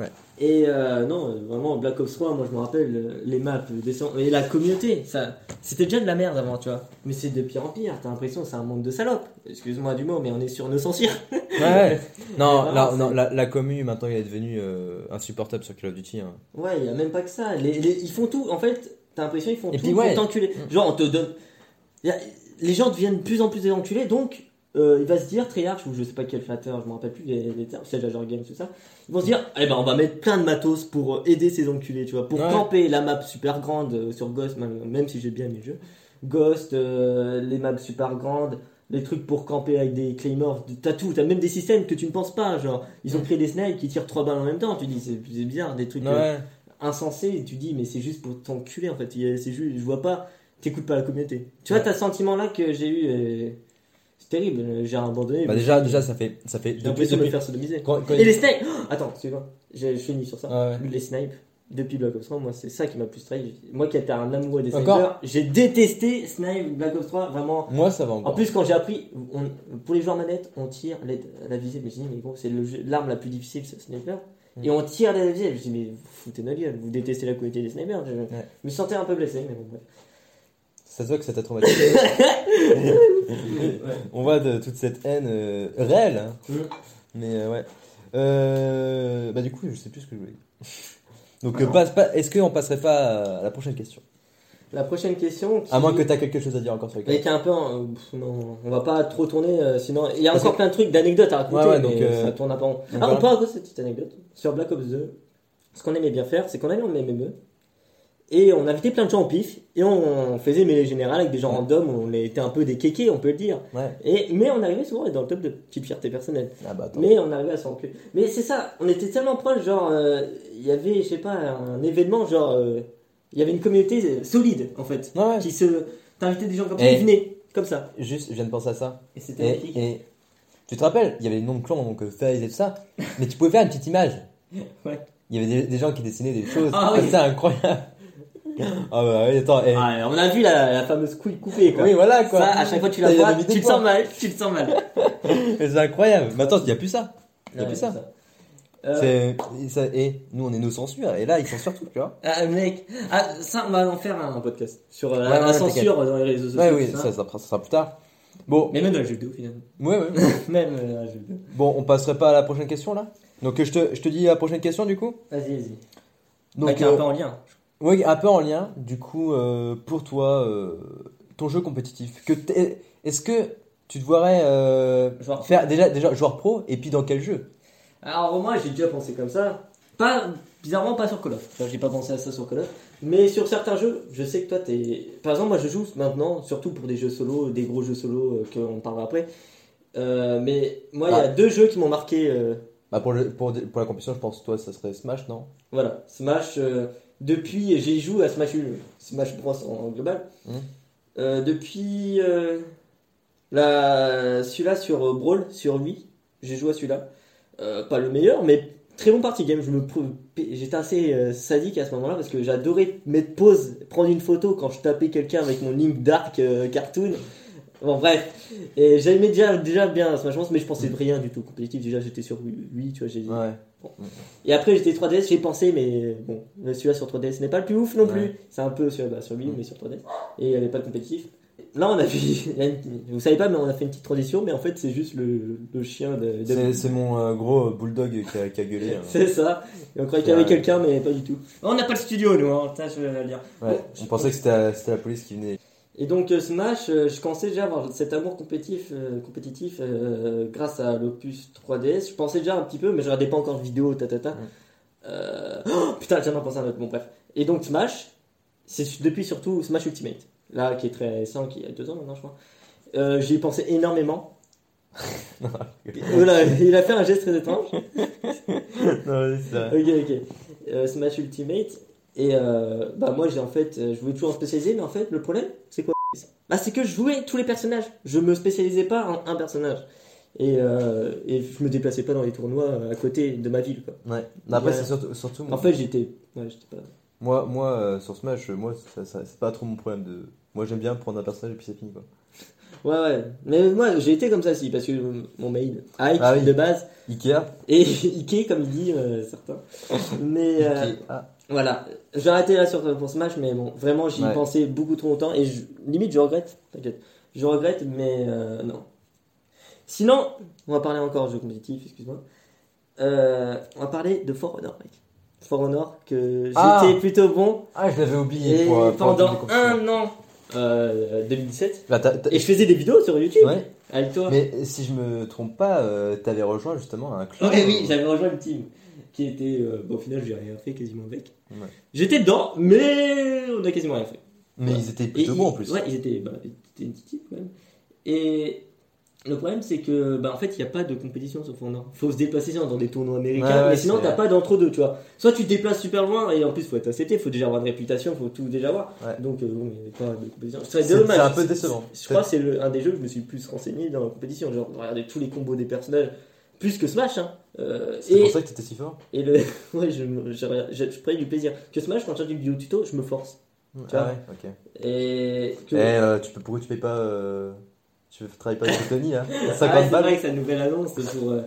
Ouais. Et euh, non, vraiment Black Ops 3, moi je me rappelle euh, les maps, euh, et la communauté, ça, c'était déjà de la merde avant, tu vois. Mais c'est de pire en pire. T'as l'impression que c'est un monde de salopes. Excuse-moi du mot, mais on est sur nos censures. Ouais, ouais. Non, la, non la, la commu maintenant elle est devenue euh, insupportable sur Call of Duty. hein. Ouais, il y a même pas que ça. Les, les- ils font tout. En fait, t'as l'impression qu'ils font Et tout puis, pour ouais. t'enculer. Genre, on te donne. a- Les gens deviennent de plus en plus des enculés, donc euh, il va se dire, Treyarch, ou je sais pas quel créateur, je me rappelle plus les, les termes, c'est Jagger Games, tout ça. Ils vont se dire, eh ben on va mettre plein de matos pour euh, aider ces enculés, tu vois, pour Ouais. camper la map super grande euh, sur Ghost, même, même si j'ai bien mes jeux. Ghost, euh, les maps super grandes. Les trucs pour camper avec des claymores, t'as tout, t'as même des systèmes que tu ne penses pas. Genre, ils ont créé des snipes qui tirent trois balles en même temps. Tu dis, c'est bizarre, des trucs. Ouais. insensé et tu dis mais c'est juste pour t'enculer en fait c'est juste je vois pas t'écoutes pas la communauté tu vois Ouais. t'as ce sentiment là que j'ai eu c'est terrible euh, j'ai abandonné Bah, déjà, déjà, ça fait. Ça fait j'ai depuis, l'impression de me faire sodomiser quand- quand- et les snipes Oh, attends excuse-moi j'ai- je finis sur ça Ah ouais. les snipes depuis Black Ops 3 moi c'est ça qui m'a plus trahi moi qui étais un amoureux des Encore snipers j'ai détesté Snipe Black Ops 3 vraiment Moi ça va en encore. plus, quand j'ai appris, on- pour les joueurs manettes, on tire la, la visée. Mais je dis, mais gros, c'est l'arme la plus difficile, c'est le sniper. Mm. Et on tire la visée. Je dis, mais vous foutez notre gueule, vous détestez la qualité des snipers. Je Ouais. me sentais un peu blessé, mais bon, bref. Ça se voit que ça t'a traumatisé. On voit de toute cette haine euh, réelle. hein. Mais euh, ouais. Euh, bah du coup, je sais plus ce que je voulais. Donc, euh, passe pas. Est-ce qu'on passerait pas à la prochaine question? La prochaine question. qui- À moins que tu as quelque chose à dire encore sur Mais les qui est un peu. en- euh, pff, non, on va pas trop tourner, euh, sinon. Il y a Parce encore plein de trucs, d'anecdotes à raconter, Ouais, ouais, mais donc, euh, ça tourne à pas. Ah, voilà. on parle de cette petite anecdote. Sur Black Ops 2, ce qu'on aimait bien faire, c'est qu'on allait en MME. Et on invitait plein de gens au pif, et on faisait mêlée générale avec des gens Ouais. random, on était un peu des kékés, on peut le dire. Ouais. Et, mais on arrivait souvent à être dans le top de petite fierté personnelle. Ah bah. Mais on arrivait à s'en reculer. Mais c'est ça, on était tellement proches, genre, euh, il y avait, je sais pas, un événement, genre, euh, il y avait une communauté euh, solide, en fait, Ouais, ouais. qui se. T'invitais des gens comme ça, Et- ils venaient, comme ça. Juste, je viens de penser à ça. Et c'était magnifique. et tu te rappelles, il y avait les noms de clans, donc euh, FaZe et tout ça, mais tu pouvais faire une petite image. Ouais. Il y avait des, des gens qui dessinaient des choses Ah oui. incroyables. Ah bah oui, attends, eh. Ah, on a vu la, la fameuse couille coupée, quoi. oui, voilà quoi. Ça, à chaque fois que tu la Il y vois, des tu te points. sens mal, tu te sens mal. C'est incroyable. Mais attends, il n'y a plus ça. Il y a Ouais, plus ça. Euh, C'est- et ça- Et nous, on est nos censures, et là, ils censurent tout, tu vois. Ah, mec, ah, ça, on va en faire un podcast sur euh, la, Ouais, la ouais, censure dans les réseaux sociaux. Ouais, oui, tout ça, ça, ça sera plus tard. Bon, Mais même dans les jeux vidéo, finalement. ouais, ouais. même euh, dans les jeux vidéo. Bon, on passerait pas à la prochaine question là? Donc, je te, je te dis la prochaine question du coup? Vas-y, vas-y. Donc, Avec un euh, peu en lien. Oui, un peu en lien. Du coup, euh, pour toi, euh, ton jeu compétitif, que t'es- est-ce que tu te voirais euh, Joueur pro. faire déjà, déjà joueur pro et puis dans quel jeu? Alors moi j'ai déjà pensé comme ça. Pas bizarrement pas sur Call of. Enfin, J'ai pas pensé à ça sur Call of. Mais sur certains jeux, je sais que toi t'es. Par exemple moi je joue maintenant surtout pour des jeux solo, des gros jeux solo euh, qu'on parlera après. Euh, mais moi il y a Ah. deux jeux qui m'ont marqué. euh, bah pour, le, pour, pour la compétition, je pense toi, ça serait Smash, non? Voilà, Smash. euh, depuis j'ai joué à Smash Smash Bros en global. Mhm. Euh, depuis euh, la celui-là sur euh, Brawl sur lui, j'ai joué à celui-là. Pas le meilleur, mais très bon party game. Je me j'étais assez sadique à ce moment-là parce que j'adorais mettre pause, prendre une photo quand je tapais quelqu'un avec mon Link Dark cartoon. Bon bref, et j'aimais déjà déjà bien Smash Bros, mais je pensais rien du tout compétitif. Déjà j'étais sur lui, tu vois. J'ai Ouais. et après j'étais 3DS, j'ai pensé, mais bon, celui-là sur 3DS n'est pas le plus ouf non plus. Ouais. C'est un peu sur, bah, sur lui, Mm. mais sur 3DS. Et il n'y avait pas de compétitif. Là on a vu, vous savez pas, mais on a fait une petite transition, mais en fait c'est juste le, le chien de. de- C'est mon euh, gros bulldog qui a, qui a gueulé. hein. C'est ça. Et on croyait qu'il y avait quelqu'un, mais pas du tout. On n'a pas le studio, nous, hein. Ça, je vais le dire. Ouais, Bon, on pensait que c'était c'était la police qui venait. Et donc euh, Smash, euh, je commençais déjà avoir cet amour compétitif, euh, compétitif euh, grâce à l'Opus 3DS. Je pensais déjà un petit peu, mais je regardais pas encore de vidéos, ta ta ta. Mm. Euh, oh, putain, tiens, d'en penser à un autre. Bon, bref. Et donc Smash, c'est depuis surtout Smash Ultimate, là qui est très récent, qui a deux ans maintenant, je crois. J'y ai pensé énormément. Voilà, il a fait un geste très étrange. non, c'est ça. Ok, ok. Smash Ultimate. Et euh, bah moi j'ai en fait, euh, je voulais toujours en spécialiser, mais en fait le problème c'est quoi? Bah c'est que je jouais tous les personnages. Je me spécialisais pas en un personnage. Et, euh, et je me déplaçais pas dans les tournois euh, à côté de ma ville. Quoi. Ouais. Mais après, Ouais. c'est surtout, surtout En fait j'étais, ouais, j'étais pas. moi, moi euh, sur Smash, moi, ça, ça- c'est pas trop mon problème. De... Moi, j'aime bien prendre un personnage et puis c'est fini. Quoi. Ouais ouais. Mais moi j'ai été comme ça si parce que mon mail, Ike Ah oui. de base Ikea. et Ike comme il dit euh, certains. Mais euh, Ikea. Ah, Voilà, j'ai arrêté là sur, pour Smash, mais bon, vraiment j'y Ouais. pensais beaucoup trop longtemps et je- limite je regrette, t'inquiète. Je regrette, mais euh, non. Sinon, on va parler encore de jeux compétitifs, excuse-moi. Euh, on va parler de For Honor, mec. For Honor, que j'étais Ah. plutôt bon Ah, je l'avais oublié. et pour, pour pendant un an, euh, 2017, Bah, t'as- t'as- et je faisais des vidéos sur YouTube Ouais. avec toi. Mais si je me trompe pas, euh, t'avais rejoint justement un club. Ouais, oui, j'avais rejoint une team qui était. euh, bon, au final, j'ai rien fait quasiment avec. Ouais. J'étais dedans, mais on a quasiment rien fait. Mais ils étaient Et plutôt ils- bons en plus. Ouais, ils étaient, bah, ils étaient une petite team quand même. Et le problème, c'est que, bah, en fait, il n'y a pas de compétition sur Fondor. faut se déplacer sinon, dans des tournois américains, Ouais, ouais, mais sinon, t'as pas d'entre-deux, tu vois. Soit tu te déplaces super loin, et en plus, faut être accepté, faut déjà avoir une réputation, faut tout déjà avoir. Ouais. Donc, euh, bon, il n'y avait pas de compétition. C'est C'est dommage. c'est un peu décevant. Je crois que c'est un des jeux où je me suis le plus renseigné dans la compétition. Genre, regarder tous les combos des personnages, plus que Smash, hein. Euh, C'est et, pour ça que t'étais si fort. et le, ouais, je, je, je, je prenais du plaisir. Que Smash, quand j'ai une vidéo tuto, je me force. Tu Ah vois. ouais, ok. Et que, Eh, euh, tu peux, pourquoi tu payes pas. euh, Tu travailles pas avec Tony là Ah 50 ouais, c'est balles vrai que sa nouvelle annonce c'est pour euh,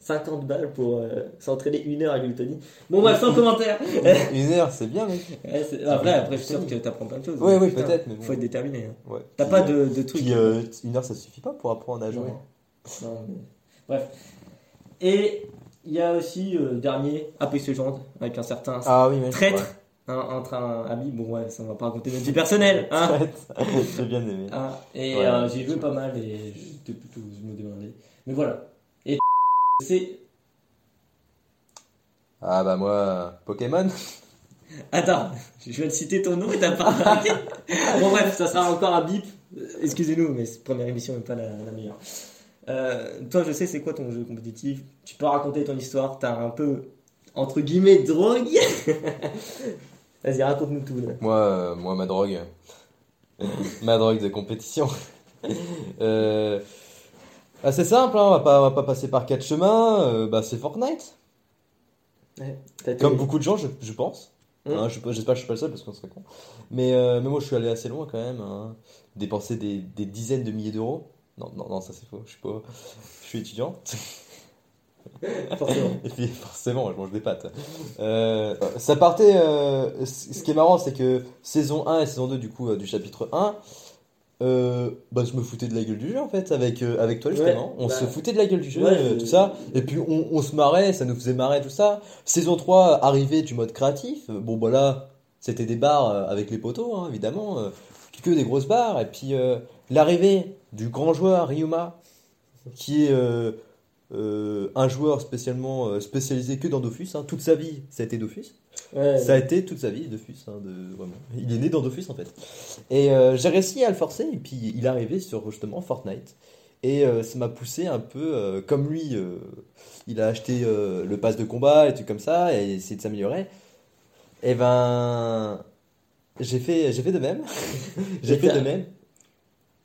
50 balles pour euh, s'entraîner une heure avec Glutoni. Bon bref, sans commentaire. Une heure, c'est bien, mec. Ouais, c'est- après, après, je suis sûr que t'apprends plein de choses. Oui, putain, peut-être, mais bon. Faut être déterminé. hein. Ouais. T'as pas euh, de, de trucs. Puis euh, une heure, ça suffit pas pour apprendre à jouer. Non. Non, mais- Bref. Et il y a aussi euh, le dernier, Apex Legends, avec un certain Ah oui, traître hein, entre un ami. Bon, ouais, ça on va pas raconter notre vie personnelle. Hein. J'ai bien aimé. Ah, et Ouais. euh, j'ai joué pas mal et j'étais plutôt je me demandais. Mais voilà. Et c'est Ah bah moi, Pokémon. Attends, je viens de citer ton nom et t'as pas remarqué Bon bref, ça sera encore un bip. Excusez-nous, mais cette première émission n'est pas la, la meilleure. Euh, toi, je sais c'est quoi ton jeu compétitif? Tu peux raconter ton histoire. T'as un peu, entre guillemets, drogue. Vas-y, raconte-nous tout. Là. Moi, euh, moi, ma drogue. ma drogue de compétition. euh, c'est simple, hein, on, va pas, on va pas passer par quatre chemins. euh, bah, c'est Fortnite. T'as Comme beaucoup de gens, je, je pense. Hum. Hein, je sais pas- J'espère que je suis pas le seul parce qu'on serait con. Mais, euh, mais moi, je suis allé assez loin quand même. hein. Dépenser des, des dizaines de milliers d'euros. Non, non, non, ça c'est faux. Je suis pas. Je suis étudiant. Forcément. Et puis forcément, je mange des pâtes. Euh, ça partait. euh, ce qui est marrant, c'est que saison 1 et saison 2 du coup euh, du chapitre 1, euh, bah, je me foutais de la gueule du jeu en fait avec euh, avec toi justement. Ouais, on bah, se foutait de la gueule du jeu, ouais, euh, tout ça. Et puis on, on se marrait, ça nous faisait marrer tout ça. Saison 3, arrivée du mode créatif. Euh, Bon bah là, c'était des bars euh, avec les poteaux hein, évidemment, euh, que des grosses bars. Et puis euh, l'arrivée du grand joueur Ryuma, qui est euh, un joueur spécialement euh, spécialisé que dans Dofus. hein. Toute sa vie, ça a été Dofus. Ouais, Ça a été toute sa vie Dofus. hein, de, vraiment. Il est né dans Dofus en fait. Et euh, j'ai réussi à le forcer. Et puis il est arrivé sur justement Fortnite. Et euh, ça m'a poussé un peu, comme lui, il a acheté le pass de combat et tout comme ça, et essayé de s'améliorer. Et ben, j'ai fait, j'ai fait de même. j'ai Mais fait de même.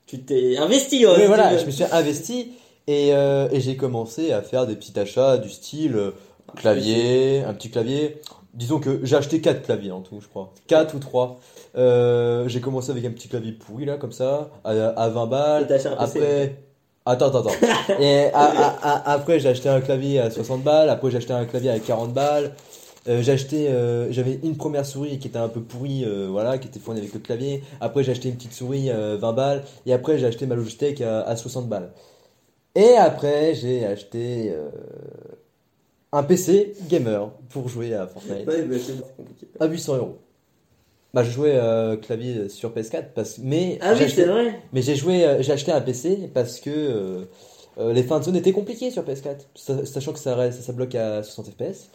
Tu t'es investi. ouais, Oui, si voilà, je me suis investi et, euh, et j'ai commencé à faire des petits achats du style euh, clavier, un petit clavier. Disons que j'ai acheté 4 claviers en tout, je crois. 4 ou 3. j'ai commencé avec un petit clavier pourri là, comme ça, à, à 20 Et balles. Après. Attends, attends, attends. Et à- à- à- après, j'ai acheté un clavier à 60 balles. Après, j'ai acheté un clavier à 40 balles. Euh, j'ai acheté, euh, j'avais une première souris qui était un peu pourrie, euh, voilà, qui était fournie avec le clavier. Après, j'ai acheté une petite souris euh, 20 balles. Et après, j'ai acheté ma Logitech à, à 60 balles. Et après, j'ai acheté euh, un PC gamer pour jouer à Fortnite Ouais, bah, c'est c'est compliqué. à 800 euros. Bah, je jouais euh, clavier sur PS4 parce mais Ah oui, acheté- c'est vrai. mais j'ai joué, euh, j'ai acheté un PC parce que les fins de zone étaient compliquées sur PS4, sa- sachant que ça, ça, bloque à 60 FPS.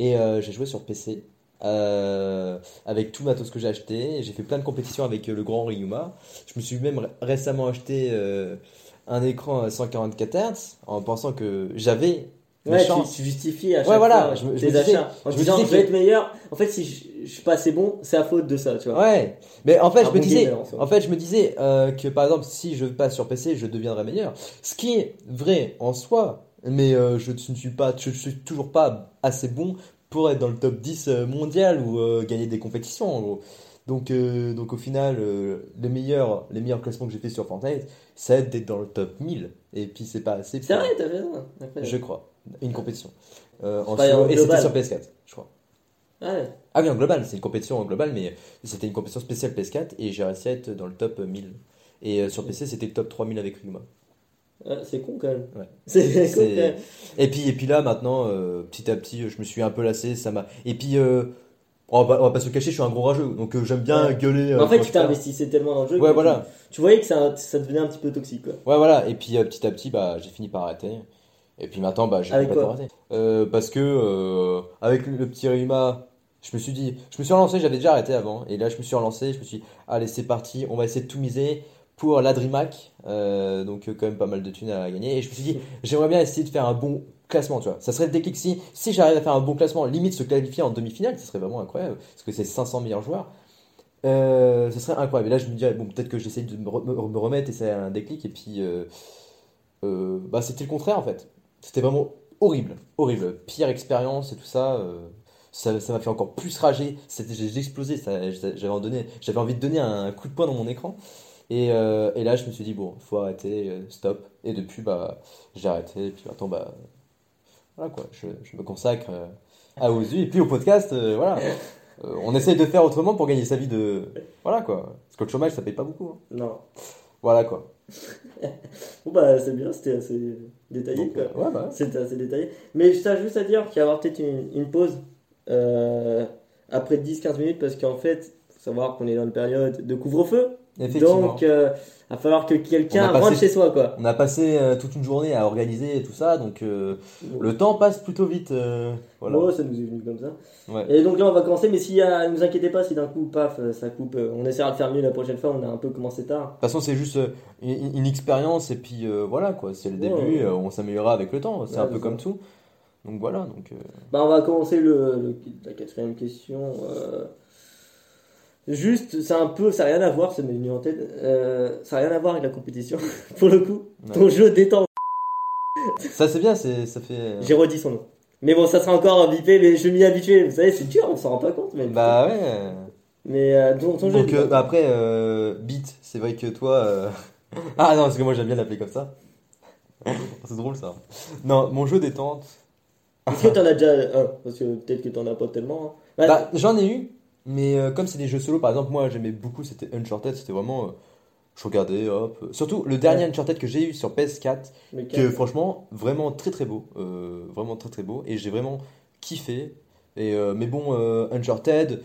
Et j'ai joué sur PC euh, avec tout le matos que j'ai acheté. J'ai fait plein de compétitions avec euh, le grand Ryuma. Je me suis même ré- récemment acheté euh, un écran à 144 Hz en pensant que j'avais Ouais, tu, tu justifies à chaque Ouais, voilà, fois je me- je tes me disais- achats. En je me disant, je vais être meilleur. En fait, si je, je suis pas assez bon, c'est à faute de ça, tu vois. Ouais, mais en fait, Un je me disais, gamer, en soi. en fait, je me disais euh, que par exemple, si je passe sur PC, je deviendrai meilleur. Ce qui est vrai en soi, mais euh, je ne suis pas, je suis toujours pas assez bon pour être dans le top 10 mondial ou euh, gagner des compétitions en gros. Donc, euh, donc au final, euh, les meilleurs, les meilleurs classements que j'ai fait sur Fortnite, ça aide d'être dans le top 1000. Et puis c'est pas assez. C'est vrai, t'as raison. Après, Je crois. Une compétition. Euh, en solo, et c'était sur PS4, je crois. Ouais. Ah oui, en global, c'est une compétition en global, mais c'était une compétition spéciale PS4 et j'ai réussi à être dans le top 1000. Et sur PC, c'était le top 3000 avec Ryuma. Ouais, c'est con quand même. Ouais. C'est con quand même. Et puis, et puis là, maintenant, petit à petit, je me suis un peu lassé, ça m'a. Et puis, on, va, on va pas se le cacher, je suis un gros rageux, donc euh, j'aime bien Ouais. gueuler. euh, en fait, quand tu t'investissais tellement dans le jeu Ouais, que voilà. tu, tu voyais que ça, ça devenait un petit peu toxique, quoi. Ouais, voilà. Et puis, euh, petit à petit, bah, j'ai fini par arrêter. Et puis maintenant, bah, j'ai complètement arrêté. Euh, parce que, euh, avec le, le petit Ryuma, je me suis dit, je me suis relancé, j'avais déjà arrêté avant. Et là, je me suis relancé, je me suis dit, allez, c'est parti, on va essayer de tout miser pour la DreamHack. Euh, donc, euh, quand même pas mal de thunes à gagner. Et je me suis dit, j'aimerais bien essayer de faire un bon classement, tu vois. Ça serait le déclic si, si j'arrive à faire un bon classement, limite se qualifier en demi-finale, ce serait vraiment incroyable. Parce que c'est 500 meilleurs joueurs. Euh, ce serait incroyable. Et là, je me dirais, bon, peut-être que j'essaye de me, re- me- me remettre et c'est un déclic. Et puis, euh, euh, bah, c'était le contraire en fait. C'était vraiment horrible, horrible. Pire expérience et tout ça. euh, ça, m'a fait encore plus rager. J'ai explosé. J'avais, envie de donner un coup de poing dans mon écran. Et, et là, je me suis dit, bon, faut arrêter, stop. Et depuis, bah, j'ai arrêté. Et puis maintenant, bah, voilà quoi. Je, je me consacre euh, à Ozu et puis au podcast. euh, voilà. Euh, on essaye de faire autrement pour gagner sa vie de. Voilà quoi. Parce que le chômage, ça paye pas beaucoup. hein. Non. Voilà quoi. Bon, bah, c'est bien, c'était assez détaillé, Donc, quoi. ouais, bah. C'était assez détaillé. Mais je tiens juste à dire qu'il va y avoir peut-être une, une pause euh, après 10-15 minutes parce qu'en fait, faut savoir qu'on est dans une période de couvre-feu. Donc, euh, va falloir que quelqu'un rentre chez soi, quoi. On a passé euh, toute une journée à organiser et tout ça, donc euh, le temps passe plutôt vite. euh, voilà. Ça nous est venu comme ça. Ouais. Et donc là, on va commencer, mais si, ne vous inquiétez pas si d'un coup, paf, ça coupe. On essaiera de faire mieux la prochaine fois, on a un peu commencé tard. De toute façon, c'est juste une, une expérience et puis voilà quoi. C'est le Ouais, début, ouais. on s'améliorera avec le temps. C'est un peu comme tout. Donc voilà. Donc Bah, on va commencer le, le- la quatrième question. Juste, c'est un peu, ça n'a rien à voir, ça m'est venu en tête. euh, ça n'a rien à voir avec la compétition, pour le coup. Ouais. Ton jeu détend. ça c'est bien, c'est ça fait. euh, J'ai redit son nom. Mais bon, ça sera encore bipé, mais je m'y habitué. Vous savez, c'est dur, on s'en rend pas compte. Mais, Bah ouais. mais euh, ton, ton jeu. Donc euh, bah, après, Beat, c'est vrai que toi. ah non, parce que moi j'aime bien l'appeler comme ça. c'est drôle ça. Non, mon jeu détente. Est-ce que t'en as déjà un? Parce que peut-être que t'en as pas tellement. hein. Bah, j'en ai eu, mais euh, comme c'est des jeux solo, par exemple, moi j'aimais beaucoup, c'était Uncharted, c'était vraiment. euh, je regardais, hop. Surtout le dernier Uncharted que j'ai eu sur PS4, mais que franchement, vraiment très très beau. euh, vraiment très très beau, et j'ai vraiment kiffé. Et, euh, mais bon, euh, Uncharted.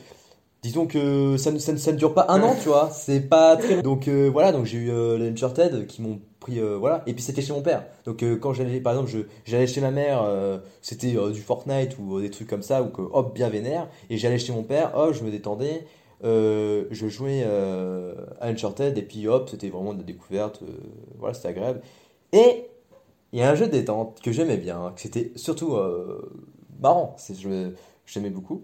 Disons que ça, ne- ça, ne- ça ne dure pas un an, tu vois, c'est pas très Donc euh, voilà, donc j'ai eu euh, les Uncharted qui m'ont euh, voilà, et puis c'était chez mon père. Donc euh, quand j'allais, par exemple, j'allais chez ma mère, euh, c'était du Fortnite ou des trucs comme ça, ou que hop, bien vénère, et j'allais chez mon père, hop, je me détendais, je jouais à Uncharted, et puis hop, c'était vraiment de la découverte, voilà, c'était agréable. Et il y a un jeu de détente que j'aimais bien, que c'était surtout marrant, c'est, j'aimais beaucoup.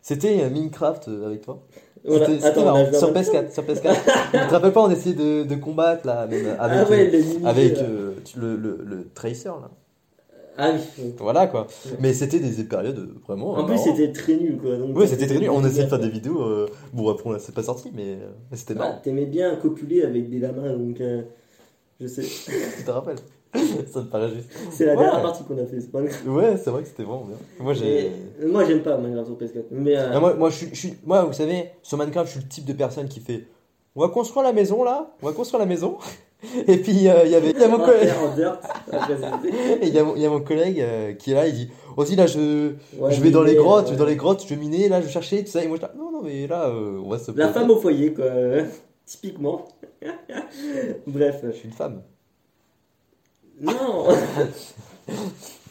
C'était Minecraft avec toi. Voilà. Attends, joué sur en même PS4, sur PS4. tu te rappelles pas, on essayait de, de combattre là, même avec, ah ouais, euh, le, le, le Tracer là. Ah oui. Voilà quoi. Ouais. Mais c'était des périodes euh, vraiment. En plus, c'était très nul quoi. Donc, Ouais, c'était très nul. On essayait de faire des vidéos. euh, Bon, après, c'est pas sorti, mais, euh, c'était Ah, marrant. T'aimais bien copuler avec des lamas, donc je sais. Tu te rappelles? Ça me paraît juste. C'est la Ouais. dernière partie qu'on a fait, c'est pas grave. Ouais, c'est vrai que c'était vraiment bien. Moi, j'ai. Et- Moi, j'aime pas Minecraft sur PS4. Mais euh, Ah, moi, moi, je suis, je suis- moi, vous savez, sur Minecraft, je suis le type de personne qui fait On va construire la maison là, on va construire la maison. Et puis, euh, il y avait il y a mon on va collègue, c'était- il y a mon- il y a mon collègue euh, qui est là, il dit Aussi là, je, Ouais, je vais dans les grottes, euh, je vais dans les grottes, je vais miner, là, je vais chercher, tout ça. Et moi, je dis Non, non, mais là, euh, on va se. La femme au foyer, quoi. Typiquement. Bref. Je suis une femme. Non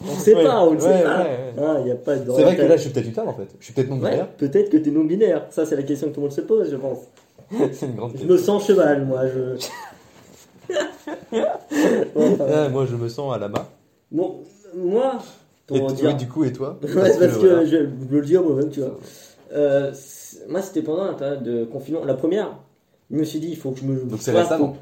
On sait Ouais, pas, on ne ouais, sait pas. ouais. Ah, y a pas de C'est vrai que là, je suis peut-être une femme en fait. Je suis peut-être non Ouais, binaire. peut-être que t'es non-binaire. Ça, c'est la question que tout le monde se pose, je pense. c'est une grande Je question. me sens cheval, moi. Je... Ah, moi, je me sens à la main. bon, moi, Et oui, du coup, et toi Ouais, parce que, voilà. je, je le dire moi-même, tu vois. Euh, moi, c'était pendant la période de confinement. La première, je me suis dit, il faut que je me. Donc, c'est tu récemment.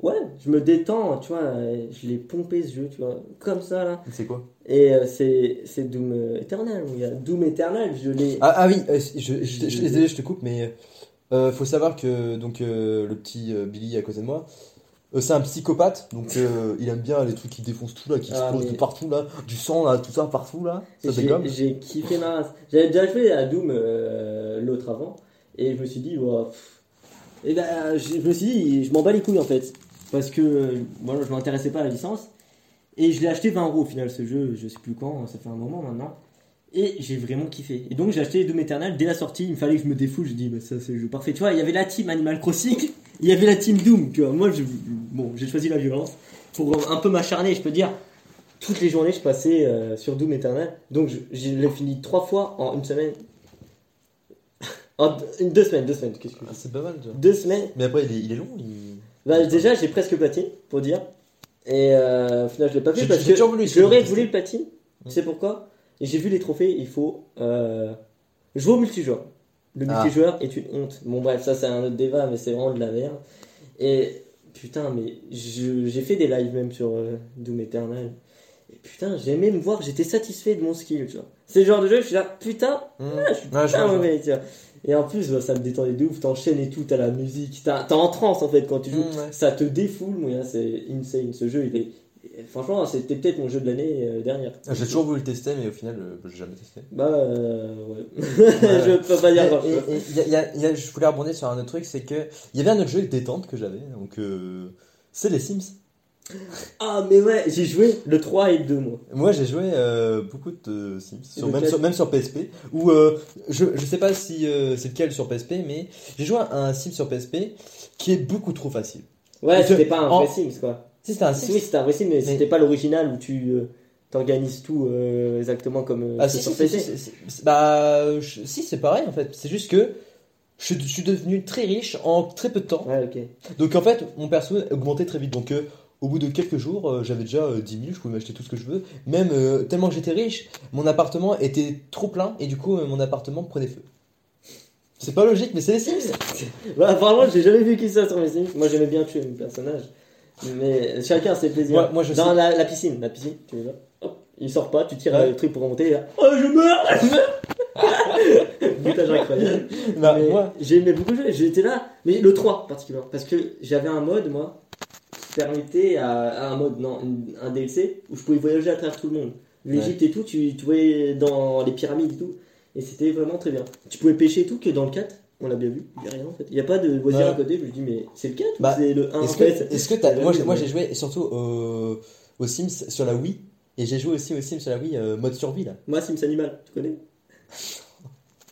Ouais, je me détends, tu vois. Je l'ai pompé ce jeu, tu vois. Comme ça, là. C'est quoi? Et euh, c'est c'est Doom euh, Eternal. y a Doom Eternal, je l'ai. ah, ah oui, euh, je, je, je- je- désolé, je te coupe, mais euh, faut savoir que donc euh, le petit Billy à côté de moi, c'est un psychopathe, donc euh, il aime bien les trucs qui défoncent tout là, qui Ah, explosent mais- de partout là, du sang là, tout ça partout là, ça J'ai j'ai kiffé ma race. J'avais déjà joué à Doom l'autre avant. Et je me suis dit, pff. et ben, je je me suis dit, je m'en bats les couilles en fait. Parce que euh, voilà, je m'intéressais pas à la licence. Et je l'ai acheté 20 euros au final ce jeu, je sais plus quand, ça fait un moment maintenant. Et j'ai vraiment kiffé. Et donc j'ai acheté Doom Eternal dès la sortie, il me fallait que je me défoule, je dis bah ça c'est le jeu parfait. Tu vois, il y avait la team Animal Crossing, il y avait la team Doom, tu vois. Moi je, bon, j'ai choisi la violence pour un peu m'acharner, je peux dire. Toutes les journées je passais euh, sur Doom Eternal, donc je, je l'ai fini trois fois en une semaine. en deux, deux semaines, deux semaines, qu'est-ce que Ah, c'est pas mal déjà. Deux semaines Mais après, il est, il est long. Il... bah, déjà, j'ai presque platine, pour dire. Et euh, au final, je l'ai pas fait parce que j'aurais voulu le platine. Tu sais pourquoi? Et j'ai vu les trophées, il faut euh, jouer au multijoueur. Le Ah. multijoueur est une honte. Bon, bref, ça, c'est un autre débat, mais c'est vraiment de la merde. Et putain, mais je- j'ai fait des lives même sur euh, Doom Eternal. Et putain, j'aimais me voir, j'étais satisfait de mon skill, tu vois. C'est le genre de jeu, je suis là, putain, Mmh. je suis Ouais, je pas vois, je mauvais, tu vois. Et en plus, bah, ça me détendait de ouf, t'enchaînes et tout, t'as la musique, t'as- t'es en transe en fait quand tu joues. Mmh, ouais. Ça te défoule, moi, hein, c'est insane. Ce jeu, il est. Franchement, c'était vois, mon jeu de l'année euh, dernière. Ah, J'ai toujours voulu le tester, mais au final, euh, j'ai jamais testé. Bah, euh, ouais. je peux pas dire Et- et- et y a- il y a- il y a- je voulais rebondir sur un autre truc, c'est que il y avait un autre jeu de détente que j'avais, donc euh, c'est les Sims. Ah, mais ouais, j'ai joué le 3 et le 2, moi. Moi, j'ai joué euh, beaucoup de Sims, sur- Et même, sur, même sur PSP. Ou euh, je, je sais pas si euh, c'est lequel sur PSP, mais j'ai joué à un Sim sur PSP qui est beaucoup trop facile. Ouais, c'était pas un en- vrai Sims, quoi. Si c'était un Sim, Oui, c'était un vrai Sims, mais, c'était pas l'original où tu euh, t'organises tout euh, exactement comme euh, Ah si, sur si, PC. si, bah, je- si c'est pareil en fait. C'est juste que je, suis- devenu très riche en très peu de temps. Ouais, ok. Donc en fait, mon perso augmentait très vite. Donc euh, au bout de quelques jours, euh, j'avais déjà euh, 10 000, je pouvais m'acheter tout ce que je veux. Même euh, tellement que j'étais riche, mon appartement était trop plein et du coup euh, mon appartement prenait feu. C'est pas logique, mais c'est les Sims. Bah, apparemment, j'ai jamais vécu ça sur mes Sims. Moi, j'aimais bien tuer mes personnages. Mais chacun ses plaisirs. Moi- moi, je Dans sais- la, la piscine, la piscine, tu vois. Il sort pas, tu tires Ouais. le truc pour remonter. Et là, oh, je meurs, je meurs. Boutage incroyable. Bah, moi, J'aimais beaucoup jouer, j'étais là. Mais le 3 particulièrement. Parce que j'avais un mode, moi, qui permettait à, à un mode, non, un DLC, où je pouvais voyager à travers tout le monde. L'Egypte et tout, tu, tu voyais dans les pyramides et tout. Et c'était vraiment très bien. Tu pouvais pêcher et tout, que dans le 4, on l'a bien vu, il n'y a rien en fait. Il n'y a pas de loisir Ouais. à côté. Je me dis, mais c'est le 4 Bah, ou c'est le 1 en fait? est-ce que Ouais, moi, moi ouais. j'ai joué surtout au, aux Sims sur la Wii et j'ai joué aussi aux Sims sur la Wii euh, mode survie là. Moi, Sims Animal, tu connais?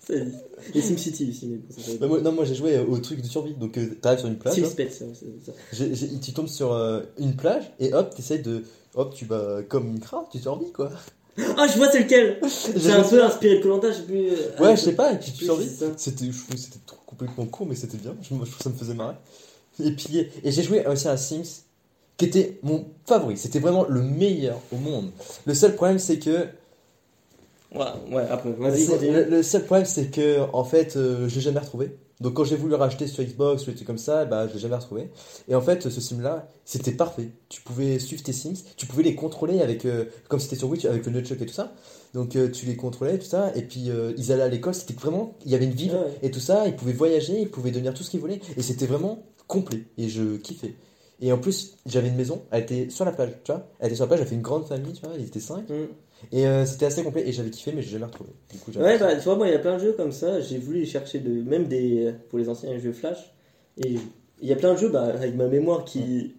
Et SimCity aussi, mais ça Bah, moi- non, moi j'ai joué euh, au truc de survie. Donc euh, t'arrives sur une plage. Hein. Pets, c'est- c'est ça. J'ai- j'ai- tu tombes sur euh, une plage et hop, t'essayes de. Hop, tu vas comme une crabe, tu survis quoi. Ah, je vois c'est lequel C'est un peu inspiré de Colanta, je sais plus. Ouais, ah, je sais pas, et puis tu survis. ça. C'était, complètement con, mais c'était bien. Je, moi, je trouve ça me faisait marrer. Et puis, et j'ai joué aussi à Sims qui était mon favori. C'était vraiment le meilleur au monde. Le seul problème, c'est que. Ouais, ouais, après, vas-y, continue. le, le seul problème, c'est que, en fait, euh, je l'ai jamais retrouvé. Donc, quand j'ai voulu le racheter sur Xbox ou des trucs comme ça, bah, je l'ai jamais retrouvé. Et en fait, ce sim-là, c'était parfait. Tu pouvais suivre tes Sims, tu pouvais les contrôler avec, euh, comme c'était sur Wii, avec le nunchuck et tout ça. Donc, euh, tu les contrôlais, tout ça. Et puis, ils allaient à l'école, c'était vraiment, il y avait une vie Ouais. et tout ça. Ils pouvaient voyager, ils pouvaient devenir tout ce qu'ils voulaient. Et c'était vraiment complet. Et je kiffais. Et en plus, j'avais une maison, elle était sur la plage, tu vois. Elle était sur la plage, j'avais une grande famille, tu vois, ils étaient 5. Mm. Et euh, c'était assez complet. Et j'avais kiffé, mais j'ai jamais retrouvé. Du coup, Ouais, bah, tu vois, moi, il y a plein de jeux comme ça. J'ai voulu les chercher, de, même des, pour les anciens jeux Flash. Et il y a plein de jeux bah, avec ma mémoire qui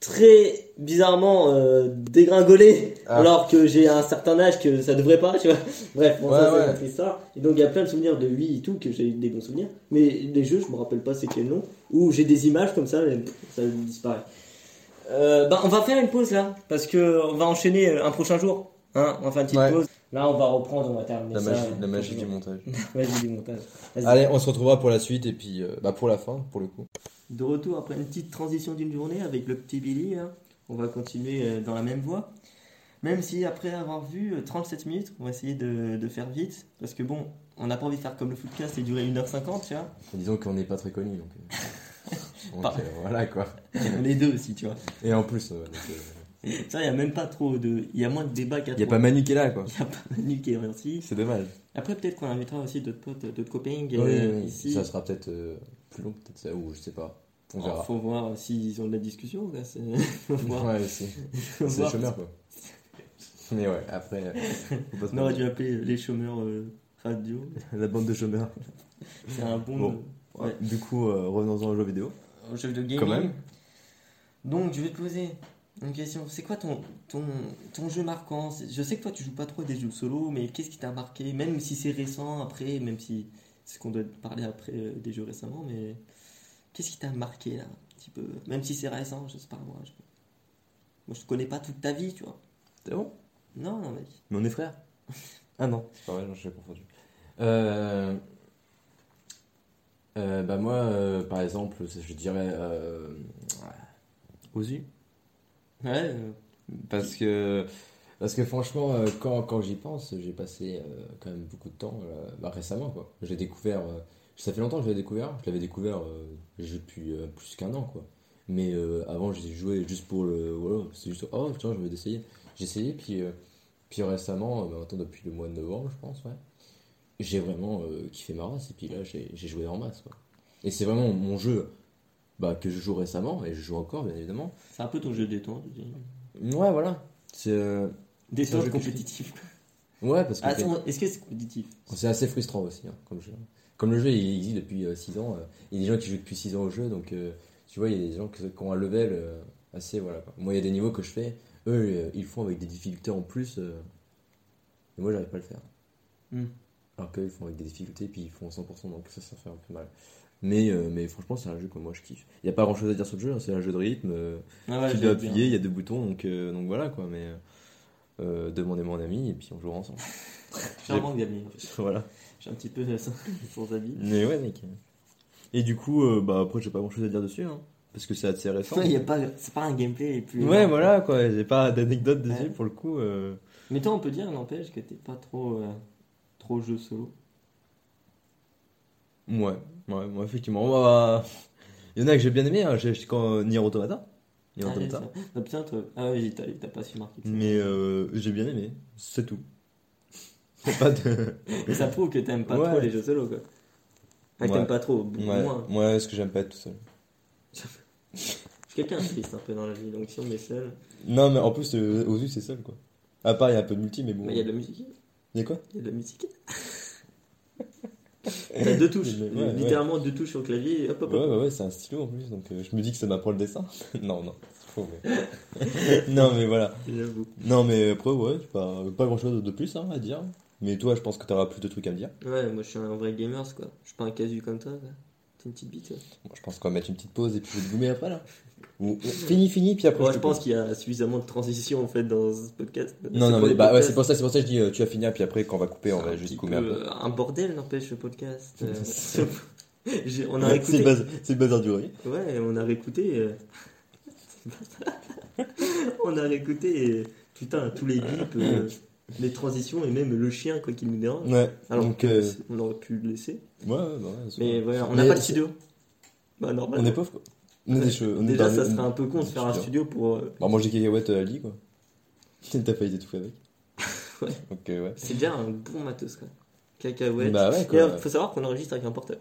très bizarrement euh, dégringolé Ah. alors que j'ai un certain âge que ça devrait pas, tu vois. Bref, bon, Ouais, ça c'est ouais. une autre histoire. Et donc il y a plein de souvenirs de lui et tout que j'ai des bons souvenirs. Mais les jeux, je me rappelle pas c'est quel nom. Ou j'ai des images comme ça, pff, ça disparaît. Euh, bah, on va faire une pause là parce que on va enchaîner euh, un prochain jour. Hein, on va faire une petite Ouais. pause. Là, on va reprendre, on va terminer La ça. magie, la euh, magie du montage. Magie du montage. Allez, on se retrouvera pour la suite et puis euh, bah pour la fin, pour le coup. De retour après une petite transition d'une journée avec le petit Billy, hein. on va continuer euh, dans la même voie. Même si après avoir vu euh, 37 minutes, on va essayer de, de faire vite. Parce que bon, on n'a pas envie de faire comme le footcast et durer 1h50, tu vois. Disons qu'on n'est pas très connus donc. euh, donc, euh, voilà quoi. On est deux aussi, tu vois. Et en plus, euh, donc, euh, Ça, il n'y a même pas trop de. Il y a moins de débats qu'à il y a pas Manu qui est là quoi. Il y a pas Manu qui est aussi. C'est dommage. Après, peut-être qu'on invitera aussi d'autres potes, d'autres copains Oui, euh, oui, ici. Ça sera peut-être euh, plus long, peut-être ça, ou je sais pas. On Il verra. faut voir s'ils ont de la discussion. Là. c'est- faut voir. Ouais, C'est les voir. chômeurs quoi. Mais ouais, après, euh, faut pas se On aurait dû appeler les chômeurs euh, radio. la bande de chômeurs. C'est un bon. Bon. ouais. Du coup, euh, revenons-en aux jeux vidéo. Au jeu de gaming. Quand même. Donc, je vais te poser une question. C'est quoi ton, ton, ton jeu marquant? Je sais que toi, tu joues pas trop à des jeux solo, mais qu'est-ce qui t'a marqué? Même si c'est récent, après, même si c'est ce qu'on doit parler après euh, des jeux récemment, mais qu'est-ce qui t'a marqué là un petit peu? Même si c'est récent, je sais pas moi. Je... Moi, je te connais pas toute ta vie, tu vois. C'est bon? Non, non, mec. Mais on est frères Ah non, c'est pas vrai, je l'ai confondu. Euh... euh, bah moi, euh, par exemple, je dirais euh... Ozu. Ouais, euh, Parce que, parce que franchement, euh, quand, quand j'y pense, j'ai passé euh, quand même beaucoup de temps bah, récemment. Quoi. J'ai découvert, ça fait longtemps que je l'avais découvert. Je l'avais découvert depuis plus qu'un an. Quoi. Mais avant, j'ai joué juste pour le. C'est juste, oh tiens, je vais essayer. J'ai essayé, puis, puis récemment, maintenant depuis le mois de novembre, je pense, ouais, j'ai vraiment kiffé ma race. Et puis là, j'ai joué en masse. Quoi. Et c'est vraiment mon jeu bah, que je joue récemment, et je joue encore, bien évidemment. c'est un peu ton jeu détente. Ouais, voilà. C'est. euh, un jeu compétitif. Ouais, parce que Ah, est-ce que c'est compétitif? C'est assez frustrant aussi hein, comme jeu. Comme le jeu il existe depuis 6 ans, euh, il y a des gens qui jouent depuis 6 ans au jeu, donc euh, tu vois, il y a des gens qui, ont un level, euh, assez voilà. Quoi. Moi, il y a des niveaux que je fais, eux, euh, ils font avec des difficultés en plus. euh, et moi, j'arrive pas à le faire. Hmm. Alors qu'eux, ils font avec des difficultés, puis ils font 100%, donc ça, ça fait un peu mal. Mais, euh, mais franchement, c'est un jeu que moi je kiffe. Il n'y a pas grand chose à dire sur le jeu, hein, c'est un jeu de rythme. Ah ouais, tu dois appuyer, il y a deux boutons, donc, euh, donc voilà quoi. Mais euh, demandez-moi un ami et puis on jouera ensemble. Manque d'amis. en fait. voilà. J'ai un petit peu sans, amis. Mais ouais, mec. Et du coup, bah après, j'ai pas grand chose à dire dessus, hein, parce que c'est assez récent. Ouais, y a pas, c'est pas un gameplay plus. Ouais, voilà quoi, j'ai pas d'anecdote dessus Ouais. pour le coup. Mais toi, on peut dire, n'empêche, que t'es pas trop, trop jeu solo. Ouais, ouais, ouais, effectivement. Bah, Il y en a que j'ai bien aimé, hein. j'ai j'ai- quand Nier Automata. Nier Ah, Automata. ça- non, putain, toi. Ah oui, t'as, t'as pas su marquer. Mais euh, j'ai bien aimé, c'est tout. A pas de. Mais ça prouve que t'aimes pas Ouais. trop les jeux solo, quoi. Enfin, que Ouais. t'aimes pas trop, beaucoup Ouais, moins. ouais, ce que j'aime pas être tout seul. Je suis quelqu'un de triste un peu dans la vie, donc si on est seul. Non, mais en plus, euh, aux yeux, c'est seul quoi. À part, il y a un peu de multi, mais bon. Mais il y a de la musique. Y a quoi? Il y a de la musique. T'as deux touches, Ouais, ouais. littéralement deux touches sur le clavier et hop hop Ouais, hop. ouais, ouais, c'est un stylo en plus, donc euh, je me dis que ça m'apprend le dessin. non, non, c'est faux, mais. non, mais voilà. J'avoue. Non, mais après, ouais, pas, pas grand chose de plus hein, à dire. Mais toi, je pense que t'auras plus de trucs à me dire. Ouais, moi je suis un vrai gamer quoi. Je suis pas un casu comme toi. T'es une petite bite. ouais. Bon, je pense qu'on va mettre une petite pause et puis je vais te goumer après là. Fini, fini, puis après. Ouais, je pense qu'il y a suffisamment de transition en fait dans ce podcast. Non, non, mais bah ouais, c'est pour ça, c'est pour ça que je dis, euh, tu vas finir, puis après, quand on va couper, on va juste couper un peu, peu. Un bordel n'empêche ce podcast. euh, on a C'est réécouté. le c'est le bazar du riz. Ouais, on a réécouté. euh, on a réécouté. et, Putain, tous les bips, les transitions et même le chien quoi qu'il nous dérange. Ouais, Alors donc. que on aurait pu le laisser. ouais, ouais, bah ouais, c'est Mais voilà, on n'a pas de studio. Bah normal. On est pauvres quoi. On est des cheveux. on est Déjà, ça serait un peu con de faire un studio pour. euh, Bah, manger cacahuètes à lit quoi. T'as failli t'étouffer avec. Ouais. Donc, euh, ouais. C'est déjà un bon matos quoi. Cacahuètes. Bah ouais, Et quoi. faut savoir qu'on enregistre avec un portable.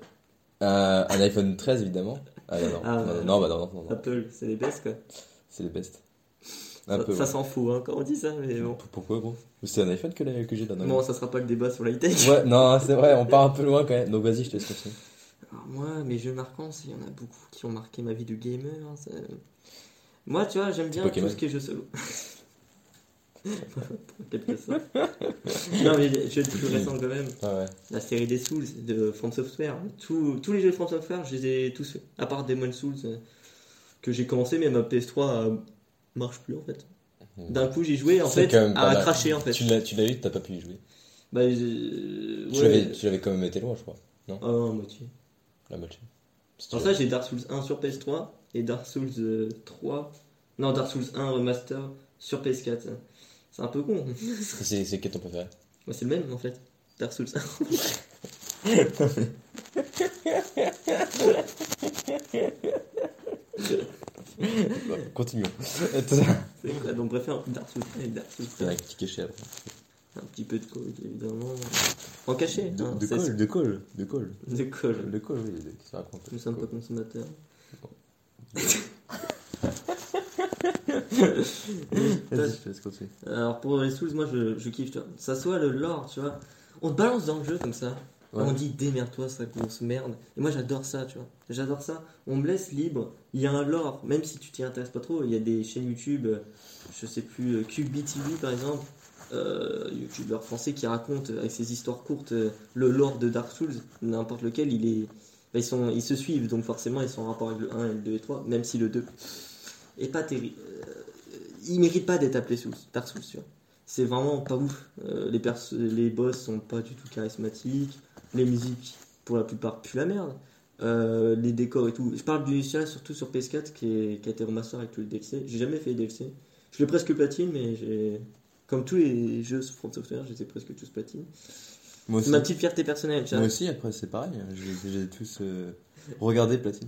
Euh, un iPhone 13 évidemment. Ah non, non, Ah, non, non, bah non, non, non, non. Apple, c'est les best quoi. c'est les best. Un Ça, ouais. s'en fout hein, quand on dit ça, mais bon. Pourquoi gros? C'est un iPhone que, que j'ai dans la Bon, ça sera pas le débat sur l'high-tech. Ouais, non, c'est vrai, on part un peu loin quand même. Donc vas-y, je te laisse continuer. Alors moi, mes jeux marquants, il y en a beaucoup qui ont marqué ma vie de gamer. hein, ça- Moi, tu vois, j'aime bien Pokémon. tout ce qui est jeu solo. En quelque sorte. non, mais les jeux plus récents quand même. Ah ouais. La série des Souls de From Software. Tous- tous les jeux de From Software, je les ai tous faits. À part Demon Souls, euh, que j'ai commencé, mais ma PS3 euh, marche plus en fait. D'un coup, j'ai joué en C'est fait quand même pas à mal. cracher en fait. Tu l'as, tu l'as eu, t'as pas pu y jouer. Bah, Tu ouais. l'avais, tu l'avais quand même été loin, je crois. Ah non, à moitié. La moitié. Alors ça, j'ai Dark Souls 1 sur PS3 et Dark Souls euh, 3. Non, Dark Souls 1 remaster sur PS4. C'est un peu con. c'est, c'est quel ton préféré? Moi, c'est le même en fait. Dark Souls 1. Continuons. C'est vrai, donc préfère Dark Souls 1 et Dark Souls C'est 3. un petit cachet après. Un petit peu de code évidemment. En cachet. De, hein, de colle, de colle, de colle. De colle. De colle, oui, de- qui se raconte. Nous sommes pas consommateurs. Alors pour les Souls, moi je, je kiffe, tu vois. Ça soit le lore, tu vois. On te balance dans le jeu comme ça. Ouais. On dit démerde-toi, ça grosse merde. Et moi j'adore ça, tu vois. J'adore ça. On me laisse libre. Il y a un lore, même si tu t'y intéresses pas trop. Il y a des chaînes YouTube, euh, je sais plus, euh, QBTV par exemple, euh, youtubeur français qui raconte euh, avec ses histoires courtes euh, le lore de Dark Souls, n'importe lequel. Bah, ils, se suivent, donc forcément ils sont en rapport avec le 1, et le 2 et 3, même si le 2 est pas terrible. Euh, il mérite pas d'être appelé Souls, Dark Souls, vois. C'est vraiment pas ouf. Les, boss sont pas du tout charismatiques. Les musiques, pour la plupart, puent la merde. Les décors et tout. Je parle du celui-là surtout sur PS4 qui, est- qui a été remaster avec tout le DLC. J'ai jamais fait les DLC. Je l'ai presque platine, mais j'ai. Comme tous les jeux sur From Software, je les ai presque tous platine. Moi C'est aussi. ma petite fierté personnelle. tu vois. Moi aussi, après, c'est pareil. hein. J'ai, tous euh, regardé Platine.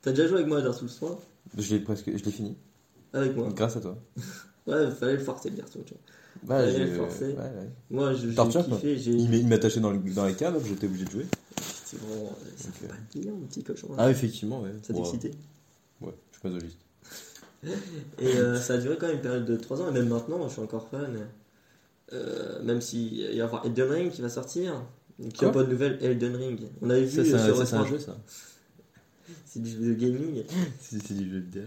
T'as déjà joué avec moi à Dark Souls 3 Je l'ai presque, je l'ai fini. Avec moi. Grâce à toi. Ouais, fallait le forcer le garçon. Tu vois. Bah, ouais, ouais. Moi, je- Torture, kiffé. Il m'a- il m'attachait dans, le, dans les caves, j'étais obligé de jouer. C'est vraiment. Ça fait Ok. pas de bien, mon petit cochon. Ah, effectivement, ouais. Ça t'excitait? Ouais, je suis masochiste. Et euh, ça a duré quand même une période de 3 ans, et même maintenant, je suis encore fan. Euh, même s'il va y avoir Elden Ring qui va sortir. Donc, il n'y Quoi a pas de nouvelles Elden Ring. On avait vu Ça, sur c'est un jeu, ça. C'est du jeu de gaming. C'est, du jeu vidéo.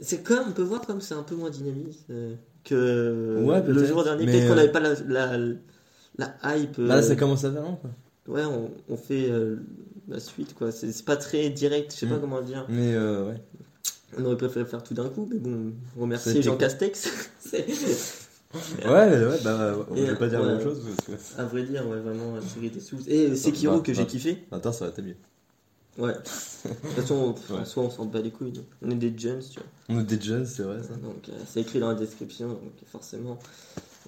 C'est comme, on peut voir comme c'est un peu moins dynamique euh, que Ouais, le jour dernier. Peut-être qu'on n'avait pas la, la, la hype. Bah là, ça commence à faire long, quoi. ouais, on, on fait la suite, quoi. C'est pas très direct, je sais pas Mm. comment dire. Mais ouais. On aurait préféré faire tout d'un coup, mais bon, remercier Jean Castex. Ouais, ouais, bah, on Et, peut pas dire la même chose. Parce que... à vrai dire, ouais, vraiment, la série était sous. Et euh, Sekiro bah, que j'ai bah. kiffé. Attends, ça va être mieux. Ouais. De toute façon, Ouais. soi, on s'en bat les couilles. donc. On est des jeunes, tu vois. On est des jeunes, c'est vrai ça. Donc, euh, c'est écrit dans la description, donc forcément,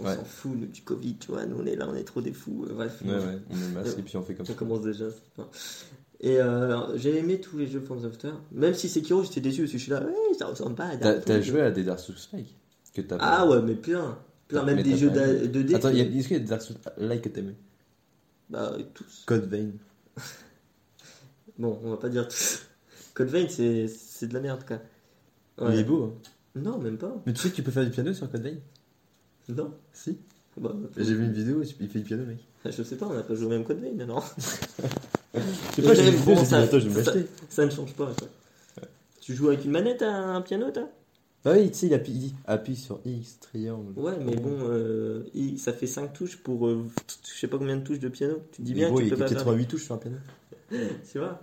on Ouais. s'en fout nous, du Covid, tu vois. Nous, on est là, on est trop des fous. euh, bref, Ouais, ouais, on le masque et puis on fait comme ça ça. commence déjà. Et euh, j'ai aimé tous les jeux From Software. Même si Sekiro, j'étais déçu parce que je suis là, ouais, ça ressemble pas à T'as Dark t'as Souls. joué à des Dark Souls like que t'as Ah ouais, mais plein. Plein, même des t'as jeux aimé. 2D. Attends, a- est-ce qu'il y a des Dark Souls like que t'aimais Bah, tous. Code Vein. Bon, on va pas dire tous. Code Vein, c'est de la merde, quoi. Ouais. Il est beau. Hein. Non, même pas. Mais tu sais que tu peux faire du piano sur Code Vein? Non. Si. Bah, J'ai vu une vidéo, il fait du piano, mec. Je sais pas, on n'a pas joué au même Code Vein, non Je sais pas, j'ai Bon, ça- attends, je vais me ça- ne change pas. Tu joues avec une manette à un piano, toi? Bah oui, tu sais, il appuie, il appuie sur X, triangle. Ouais, mais bon, euh, il- ça fait 5 touches pour euh, je sais pas combien de touches de piano. Tu dis Mais bien bon, que tu il y peux a pas faire. 88 touches sur un piano. Tu vois?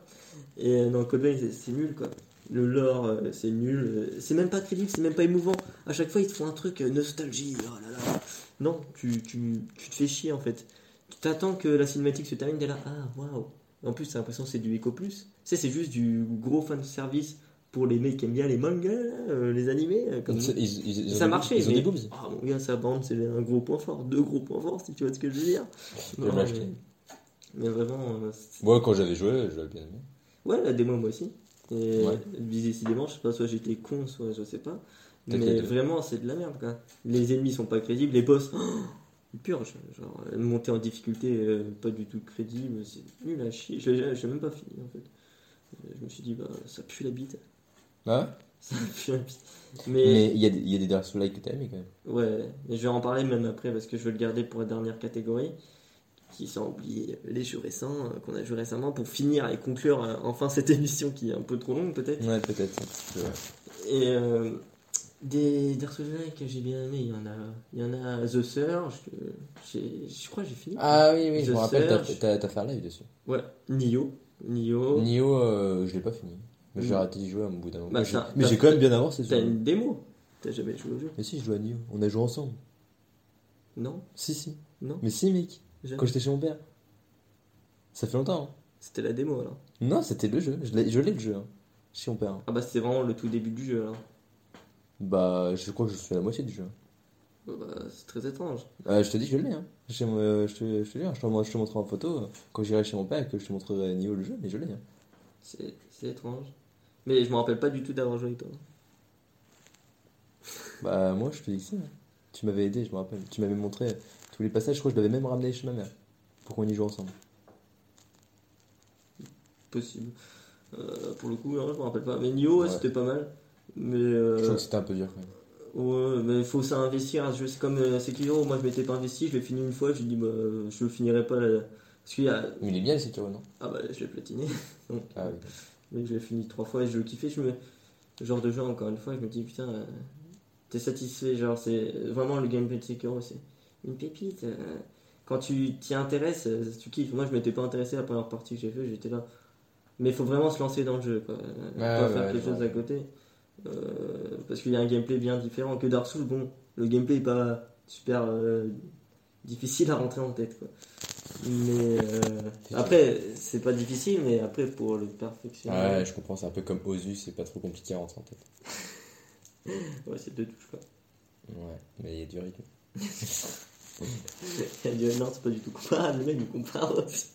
Et euh, dans Vein, c'est- nul, quoi. Le lore, euh, c'est nul. euh, C'est même pas crédible, c'est même pas émouvant. À chaque fois, ils te font un truc euh, nostalgie. Oh là là. Non, tu, tu, tu te fais chier, en fait. Tu t'attends que la cinématique se termine, t'es là, ah, waouh. En plus, t'as l'impression que c'est du Eco Plus. Tu sais, c'est juste du gros fan service pour les mecs qui aiment bien les mangas, euh, les animés. euh, comme Ils, nous. ils, ils- ils ont ça marchait. Ils ont des boobs. Ah, mon gars, sa bande, c'est un gros point fort. Deux gros points forts, si tu vois ce que je veux dire. Non, mais, mais vraiment. euh, Moi, quand j'avais joué, je l'avais bien aimé. Ouais, la démo, moi aussi. Et Ouais. décidément, je sais pas, soit j'étais con, soit je sais pas. Mais vraiment, c'est de la merde, quoi. Les ennemis sont pas crédibles, les boss. Oh, ils purgent. Genre, monter en difficulté, euh, pas du tout crédible, c'est nul à chier. Je l'ai même pas fini, en fait. Euh, Je me suis dit, bah, ça pue la bite. Ah ouais? Ça pue la bite. Mais, Mais il y, a des- il y a des Dark Souls que t'as aimé quand même. ouais, et je vais en parler même après parce que je veux le garder pour la dernière catégorie. Qui sont oubliés les jeux récents, euh, qu'on a joué récemment, pour finir et conclure euh, enfin cette émission qui est un peu trop longue, peut-être. Ouais, peut-être. Et des Dark Souls que j'ai bien aimé, il y en a, il y en a The Surge, que je crois que j'ai fini. Ah oui, oui, je me rappelle, t'as fait un live dessus. Ouais, Nioh. Nioh. Nioh, euh, je l'ai pas fini. Mais j'ai Mm. arrêté d'y jouer à mon bout d'un moment. Bah, Mais j'ai- quand même bien avancé T'as une démo T'as jamais joué au jeu Mais si, je joue à Nioh. On a joué ensemble. Non Si, si. Non Mais si, mec. Jamais. Quand j'étais chez mon père. Ça fait longtemps. hein. C'était la démo alors. Non, c'était le jeu. Je l'ai je l'ai, le jeu. hein. Chez mon père. hein. Ah bah c'était vraiment le tout début du jeu alors. Bah, je crois que je suis à la moitié du jeu. Bah, c'est très étrange. Euh, je te dis, je l'ai. Hein. Mon- euh, je, te, je te dis, hein, je, te, je te montrerai en photo euh, quand j'irai chez mon père et que je te montrerai Nioh le jeu, mais je l'ai. hein. C'est c'est étrange. Mais je me rappelle pas du tout d'avoir joué avec toi. Bah, moi, je te dis que si. hein. Tu m'avais aidé, je me rappelle. Tu m'avais montré tous les passages. Je crois que je l'avais même ramené chez ma mère pour qu'on y joue ensemble. Possible. Euh, pour le coup, non, je me rappelle pas. Mais Nioh, Ouais. c'était pas mal. Mais Je euh, crois que c'était un peu dur quand même. Ouais, mais il faut s'investir à ce jeu. C'est comme euh, Sekiro, moi je m'étais pas investi, je l'ai fini une fois, j'ai dit bah je le finirai pas là. Parce qu'il y a. Mais il est bien le Sekiro, non? Ah bah je l'ai platiné. Donc, Ah oui. mais je l'ai fini trois fois et je le kiffais. Je me... Genre de jeu, encore une fois, je me dis putain, euh, t'es satisfait. Genre, c'est vraiment le gameplay de Sekiro, c'est une pépite. euh. Quand tu t'y intéresses, euh, tu kiffes. Moi je m'étais pas intéressé à la première partie que j'ai fait, j'étais là. Mais il faut vraiment se lancer dans le jeu, quoi. Ouais, pas ouais, faire ouais, quelque je chose à côté. Euh, parce qu'il y a un gameplay bien différent que Dark Souls. Bon, le gameplay est pas super euh, difficile à rentrer en tête, quoi. Mais euh, après, c'est pas difficile, mais après pour le perfectionner, Ouais, je comprends. C'est un peu comme Ozu, c'est pas trop compliqué à rentrer en tête. ouais, c'est deux touches, quoi. Ouais, mais il y a du rythme. Il a dit, non, c'est pas du tout comparable, le mec il compare aussi.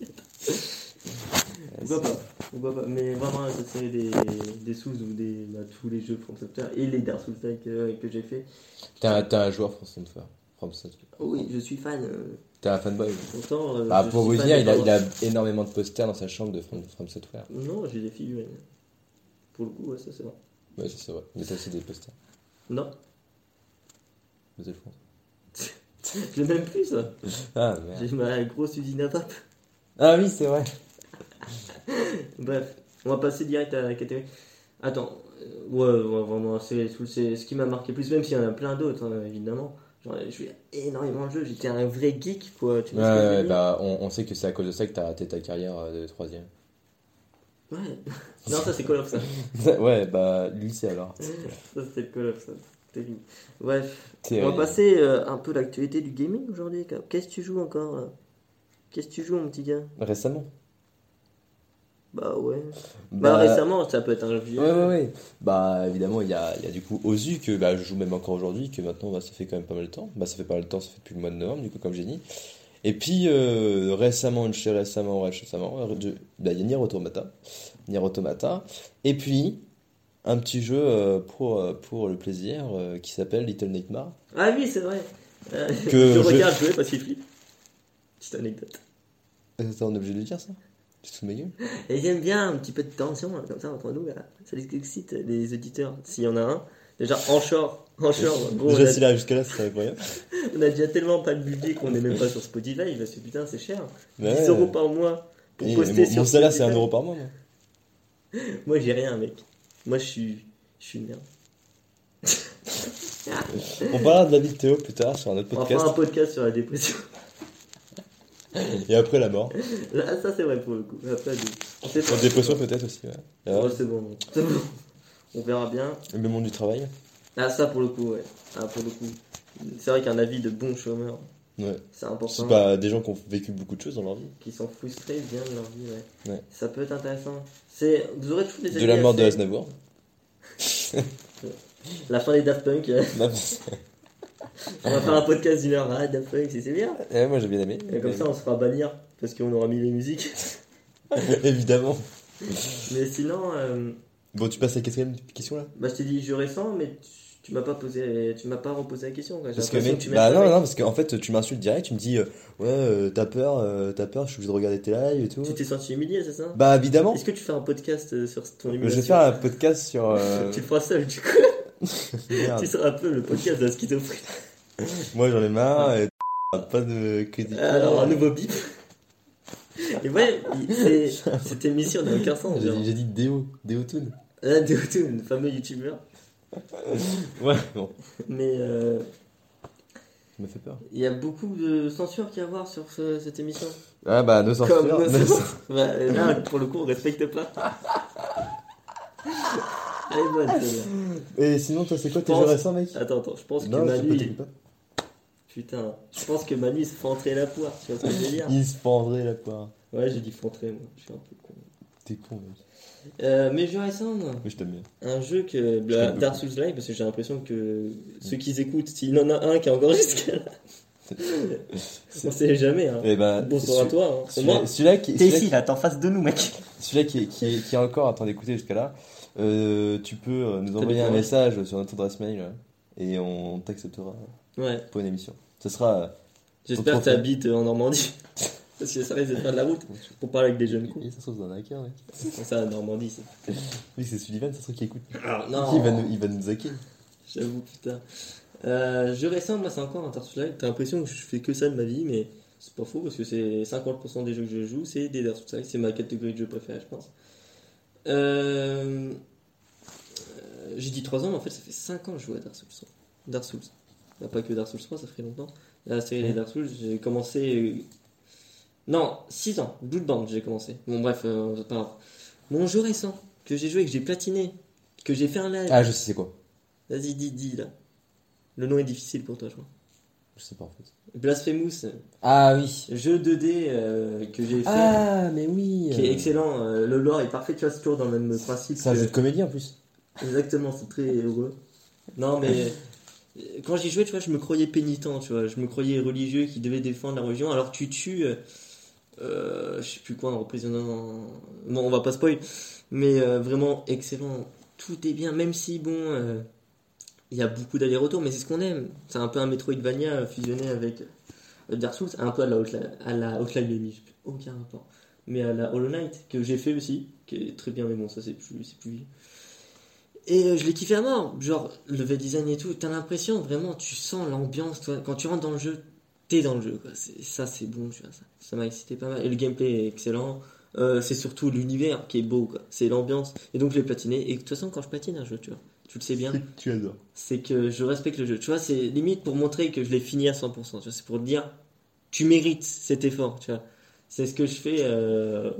Pourquoi pas Pourquoi pas Mais vraiment, cette série des, des Souls ou des, bah, tous les jeux From Software et les Dark Souls que, que j'ai fait. T'es un, t'es un joueur From Software. From Software. Oh oui, je suis fan. euh, T'es un fanboy. Pourtant, euh, Ah, je pour suis vous fan dire, des il a, il a énormément de posters dans sa chambre de From, From Software. Non, j'ai des figurines. Pour le coup, ouais, ça c'est vrai. Ouais, ça, c'est vrai. Mais t'as aussi des posters. Non, Battlefront. je l'ai même plus ça. Ah, merde. J'ai ma grosse usine à pape. Ah oui, c'est vrai. Bref, on va passer direct à la catégorie. Attends, Ouais, ouais, vraiment, c'est ce qui m'a marqué plus, même s'il y en a plein d'autres, hein, évidemment. Genre, j'ai joué énormément de jeux, j'étais un vrai geek, quoi. Tu Ouais, je bah, on, on sait que c'est à cause de ça que t'as raté ta carrière euh, de troisième. Ouais. Non, ça c'est Call of, ça. ouais, bah, lycée alors. Ça c'était Call of, ça. Bref, on va passer euh, un peu l'actualité du gaming aujourd'hui. Qu'est-ce que tu joues encore Qu'est-ce que tu joues, mon petit gars? Récemment. Bah ouais. Bah, récemment, ça peut être un vieux. Ouais, ouais, ouais. Bah, évidemment, il y a, y a du coup Ozu que bah, je joue même encore aujourd'hui, que maintenant, bah, ça fait quand même pas mal de temps. Bah, ça fait pas mal de temps, ça fait depuis le mois de novembre, du coup, comme j'ai dit. Et puis, euh, récemment, chez récemment, ouais, récemment, euh, bah, il y a Nier Automata. Nier Automata. Et puis, un petit jeu euh, pour, euh, pour le plaisir qui s'appelle Little Nightmare. Ah oui, c'est vrai. Euh, Que je je- regarde jouer parce qu'il flippe. Petite anecdote. T'es est obligé de le dire, ça? Tu te fous de ma gueule Et j'aime bien un petit peu de tension, là, comme ça, entre nous, là. Ça les excite, les auditeurs. S'il y en a un. Déjà, en short. En short, gros, on Déjà, arrive jusqu'à là, c'est incroyable. on a déjà tellement pas de budget qu'on est même pas sur Spotify. Parce que putain, c'est cher. 10 Ouais. euros par mois pour Et poster mon, sur mon salaire, c'est Spotify. 1 euro par mois, moi. Moi, j'ai rien, mec. Moi, je suis. Je suis une merde. On parlera de la vie de Théo plus tard sur un autre On va podcast. faire un podcast sur la dépression. Et après la mort. Là, ça, c'est vrai pour le coup. Après, on sait pas. Dépression peut-être aussi, ouais. Ouais, c'est bon. C'est bon. On verra bien. le monde du travail. Ah, ça, pour le coup, ouais. Ah, pour le coup. C'est vrai qu'un avis de bon chômeur, Ouais. c'est important. C'est pas des gens qui ont vécu beaucoup de choses dans leur vie. Qui sont frustrés bien de leur vie, ouais. Ouais. Ça peut être intéressant. C'est... Vous aurez toujours des De avis la mort de assez- Aznavour. La fin des Daft Punk. Non, on va faire un podcast d'une heure. Ah, Daft Punk, c'est bien. Moi j'ai bien aimé. Et comme ça, on se fera bannir parce qu'on aura mis les musiques. Évidemment. Mais sinon, euh, Bon, tu passes à la quatrième question là? Bah, je t'ai dit jeu récent, mais tu, tu m'as pas posé, tu m'as pas reposé la question. quoi. Parce que tu bah non, non, parce qu'en fait tu m'insultes direct, tu me dis euh, ouais euh, t'as peur, euh, t'as peur, je suis obligé de regarder tes lives et tout. Tu t'es senti humilié, c'est ça? Bah évidemment, Est-ce que tu fais un podcast euh, sur ton je humiliation? vais faire un podcast sur. Tu le feras seul, du coup. tu seras un peu le podcast de la schizophrénie. Moi j'en ai marre et pas de critique. Alors, un nouveau bip. Et ouais, cette émission n'a aucun sens. J'ai dit, dit Déo, Déotoon. Ah, Deoto, le fameux youtubeur. Ouais, bon, Mais euh, ça m'a fait peur. il y a beaucoup de censure qu'il y a à voir sur ce- cette émission. Ah bah nos Comme censures. nos- censures. Bah, là, pour le coup, on respecte pas. Elle est bonne. Et sinon toi c'est quoi tes jeux récents mec? Attends, attends, je pense que Non, Manu. peux il- t'écouter pas. Putain, je pense que Manu se entrer la poire, tu vois ce que je veux dire Il se pendrait la poire. Ouais, j'ai dit fentrer, moi, je suis un peu con. T'es con mec. Euh, mais moi. Oui je t'aime bien. un jeu que Je bah, Dark Souls Live, parce que j'ai l'impression que ceux qui écoutent, s'il y en a un qui est encore jusqu'à là, on sait jamais. Hein. Et bah, Bonsoir à toi. Hein. Celui-là qui, t'es ici, là, t'es en face de nous, mec. Celui-là qui, est- qui, est- qui est encore en train d'écouter jusqu'à là, euh, tu peux euh, nous envoyer un message sur notre adresse mail euh, et on t'acceptera Ouais, pour une émission. Ce sera. euh, j'espère que trop t'habites en Normandie. Parce que ça risque de faire de la route pour parler avec des jeunes cons. ça se trouve dans un hacker, mec. C'est ça, Normandie, c'est. Oui, c'est Sullivan, ça se trouve qui écoute. Ah, Il non, va nous, il va nous hacker. j'avoue, putain. Euh, moi, c'est encore un Dark Souls Live. T'as l'impression que je fais que ça de ma vie, mais c'est pas faux parce que c'est 50% des jeux que je joue, c'est des Dark Souls Live. C'est ma catégorie de jeux préférée, je pense. Euh, euh, J'ai dit 3 ans, mais en fait, ça fait 5 ans que je joue à Dark Souls 3. Dark Souls. Bah, pas que Dark Souls 3, ça fait longtemps. La série des. Dark Souls, j'ai commencé. euh, Non, 6 ans. Bloodborne, j'ai commencé. Bon, bref, euh, c'est pas grave. Mon jeu récent, que j'ai joué, que j'ai platiné, que j'ai fait un live. Ah, je sais c'est quoi. Vas-y, dis, dis là. Le nom est difficile pour toi, je crois. Je sais pas en fait. Blasphemous, Ah oui. jeu 2D euh, que j'ai fait, Ah, mais oui. qui est euh, excellent. euh, le lore est parfait, tu vois, c'est toujours dans le même principe. C'est un que- jeu de comédie en plus. Exactement, c'est très heureux. Non, mais euh, quand j'y jouais, tu vois, je me croyais pénitent, tu vois. Je me croyais religieux qui devait défendre la religion. Alors tu tues, euh, euh, je sais plus quoi, en représentant. Non, on va pas spoil. Mais euh, vraiment excellent. Tout est bien, même si, bon, euh, il y a beaucoup d'allers-retours, mais c'est ce qu'on aime. C'est un peu un Metroidvania fusionné avec Dark Souls, un peu à la Outline, à la Outline aucun rapport. Mais à la Hollow Knight, que j'ai fait aussi, qui est très bien, mais bon, ça c'est plus, c'est plus et euh, je l'ai kiffé à mort. Genre, le level design et tout, t'as l'impression vraiment, tu sens l'ambiance. toi. Quand tu rentres dans le jeu, t'es dans le jeu. Quoi. C'est- Ça, c'est bon, tu vois. Ça ça m'a excité pas mal. Et le gameplay est excellent. euh, c'est surtout l'univers qui est beau, quoi. C'est l'ambiance. Et donc je l'ai platiné. Et de toute façon, quand je patine un jeu, tu vois, tu le sais bien, Tu adores. c'est que je respecte le jeu. Tu vois, c'est limite pour montrer que je l'ai fini à 100%. Tu vois, c'est pour te dire, tu mérites cet effort, tu vois. C'est ce que je fais. euh,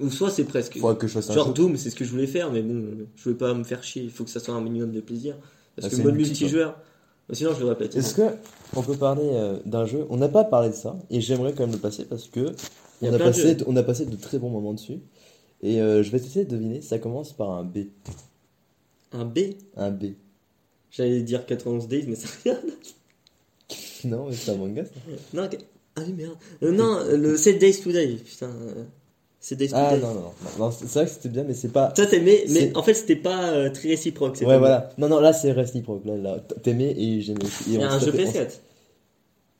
Ou soit c'est presque. Que je fasse un Genre. Doom, c'est ce que je voulais faire, mais bon, je voulais pas me faire chier. Il faut que ça soit un minimum de plaisir. Parce Ah, que c'est mode multi, multijoueur, sinon je l'aurais platiné. Est-ce que on peut parler euh, d'un jeu? On n'a pas parlé de ça et j'aimerais quand même le passer parce que Il y a on a, plein de passé, on a passé de très bons moments dessus. Et euh, je vais essayer de deviner, ça commence par un B. Un B? Un B. J'allais dire 91 Days, mais ça rien. Non, mais c'est un manga ça. Non, ah oui, merde. Euh, non, le 7 Days Today, putain. euh, 7 Days Ah non, non, non. non c'est c'est vrai que c'était bien, mais c'est pas. Toi t'aimais, mais C'est- en fait c'était pas euh, très réciproque. Ouais, bon. voilà. Non, non, là c'est réciproque. Là, là. T'aimais et j'aimais Il y a un jeu tapé- PS4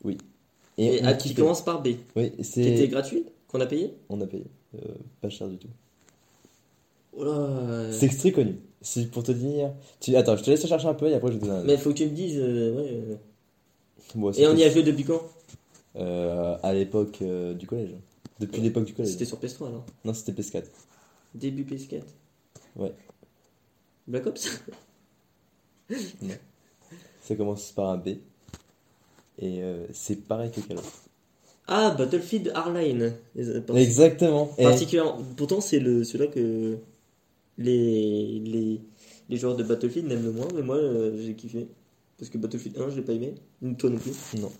on- et, Et, on ah, qui commence par B, Oui, qui c'est. était gratuit, qu'on a payé. On a payé. Euh, pas cher du tout. Oh là, C'est très connu. C'est pour te dire. Tu... Attends, je te laisse chercher un peu et après je te donne un. Mais faut que tu me dises. euh, ouais, euh. Bon, Et on y a joué depuis quand Euh, à l'époque euh, du collège. Depuis l'époque du collège. C'était sur PS3 alors. Non, c'était PS4. Début PS4. Ouais. Black Ops Ça commence par un B. Et euh, c'est pareil que Call of. Ah, Battlefield Hardline. Exactement. Et- Particulièrement. Pourtant, c'est le celui-là que les, les, les joueurs de Battlefield n'aiment le moins, mais moi euh, j'ai kiffé. Parce que Battlefield 1, je l'ai pas aimé. Toi non plus. Non.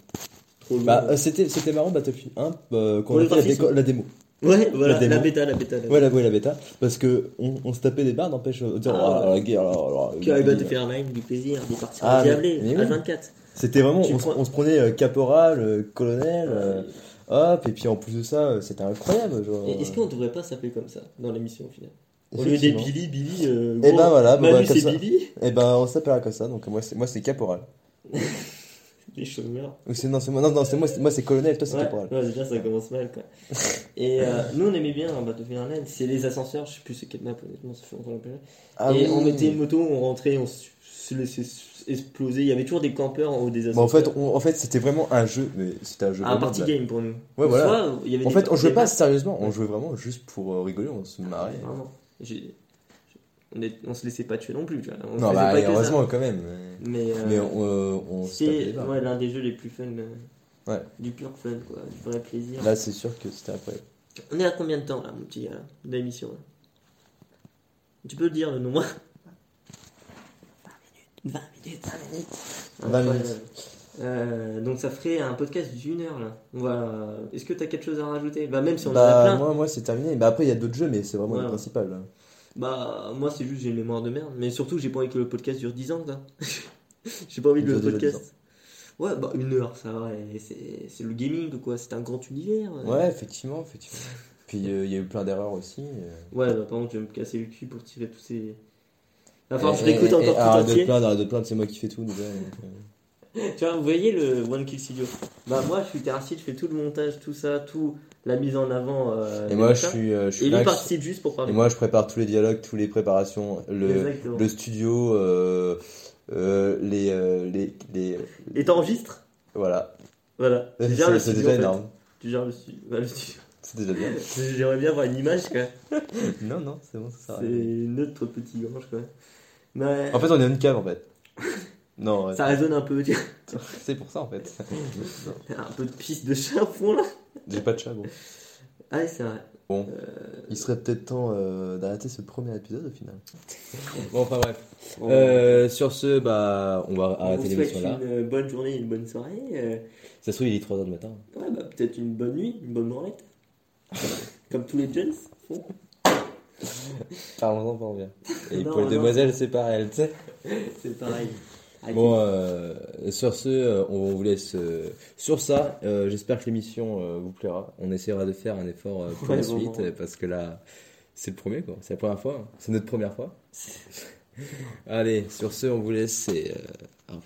Bah, euh, c'était, c'était marrant Battlefield 1 euh, quand on a fait la, déco- la démo. ouais, voilà, la démo. la bêta, la bêta. La bêta. Ouais, la, ouais, la bêta. Parce que on, on se tapait des barres, n'empêche. euh, dire, Ah, oh, la guerre, là, là, Qui avec là, Battlefield Hardline, du plaisir, des parties Ah, mais- endiablées, mais oui. H24. C'était vraiment. Tu On, se- prends- on se prenait euh, caporal, euh, colonel, euh, Euh, hop, et puis en plus de ça, euh, c'était incroyable. Genre, et Est-ce qu'on devrait pas s'appeler comme ça dans l'émission au final? Au lieu des Effectivement. Billy, Billy. Euh, Eh gros, ben voilà, bah, Manu comme c'est ça. Billy? Et ben on s'appellera comme ça, donc moi c'est, moi c'est caporal. Les chômeurs. Ou c'est, non, c'est moi, non, non, c'est moi, c'est, moi c'est colonel, toi c'est Ouais, caporal. ouais, déjà ça commence mal quoi. Et euh, nous on aimait bien dans Battlefield Hardline, c'est les ascenseurs, je sais plus c'est quelle map honnêtement, ça fait longtemps qu'on Ah et oui. on mettait une moto, on rentrait, on se laissait exploser. Il y avait toujours des campeurs en haut des Bah, ascenseurs. en fait, on- en fait c'était vraiment un jeu, mais c'était un jeu. un party game pour nous. Ouais, voilà. Soit, il y avait En fait, on jouait pas sérieusement, on jouait vraiment juste pour euh, rigoler, on se marrait. J'ai- On, est- on se laissait pas tuer non plus, tu vois. On Non, bah pas heureusement quand même. Mais, Mais, euh, mais on, euh, on c'est ouais, l'un des jeux les plus fun. euh, Ouais. Du pur fun, quoi. Du vrai plaisir. Là, c'est sûr que c'était incroyable. On est à combien de temps, là, mon petit gars, là, de l'émission là? Tu peux dire, le nom 20 minutes. 20 minutes, 20 20 minutes. Euh, donc ça ferait un podcast d'une heure là. On va... Est-ce que tu as quelque chose à rajouter? Bah même si on en a Bah, plein. moi, moi c'est terminé. Bah, après, il y a d'autres jeux, mais c'est vraiment le principal. là. Bah moi c'est juste j'ai une mémoire de merde. Mais surtout j'ai pas envie que le podcast dure 10 ans quoi. j'ai pas envie que le podcast... Ouais bah une heure ça va. C'est le gaming quoi. C'est un grand univers. Ouais, effectivement, effectivement. Puis euh, il y a eu plein d'erreurs aussi. euh. Ouais, bah, par contre, je vais me casser le cul pour tirer tous ces. Que je l'écoute encore et tout arrête de entier. te plaindre, arrête de plaindre, c'est moi qui fais tout déjà. euh. Tu vois, vous voyez le One Kill Studio Bah, moi, je suis terracide, je fais tout le montage, tout ça, tout la mise en avant. euh, Et moi, je suis, euh, je suis Et lui là, participe juste pour Et parler. moi, je prépare tous les dialogues, toutes les préparations, le, le studio, euh, les, les, les, Et t'enregistres voilà. Voilà. C'est déjà en fait. énorme. Tu gères le studio. Bah, studio. C'est déjà bien. J'aimerais bien voir une image, quoi. non, non, c'est bon, ça sert C'est notre petit grange, quoi. Mais En fait, on est une cave en fait. non, ouais. ça résonne un peu, tu vois. c'est pour ça en fait. Un peu de piste de chat au fond, là. J'ai pas de chat, bon. Ah, ouais, c'est vrai. Bon, Euh, il serait peut-être temps euh, d'arrêter ce premier épisode au final. Bon, enfin bref. Euh, sur ce, bah, on va arrêter vous souhaite l'émission là. une bonne journée, une bonne soirée. euh, Ça se trouve, il est 3h du matin. Ouais, bah, peut-être une bonne nuit, une bonne branlette. Comme tous les jeunes font. Parlons-en, parlons bien. Et Non, pour les demoiselles, c'est pareil, tu sais. C'est pareil. Bon, euh, sur ce, euh, on vous laisse euh, sur ça. Euh, J'espère que l'émission vous plaira. On essaiera de faire un effort pour Ouais, la suite parce que là, c'est le premier, quoi. C'est la première fois. hein. C'est notre première fois. Allez, sur ce, on vous laisse et au revoir.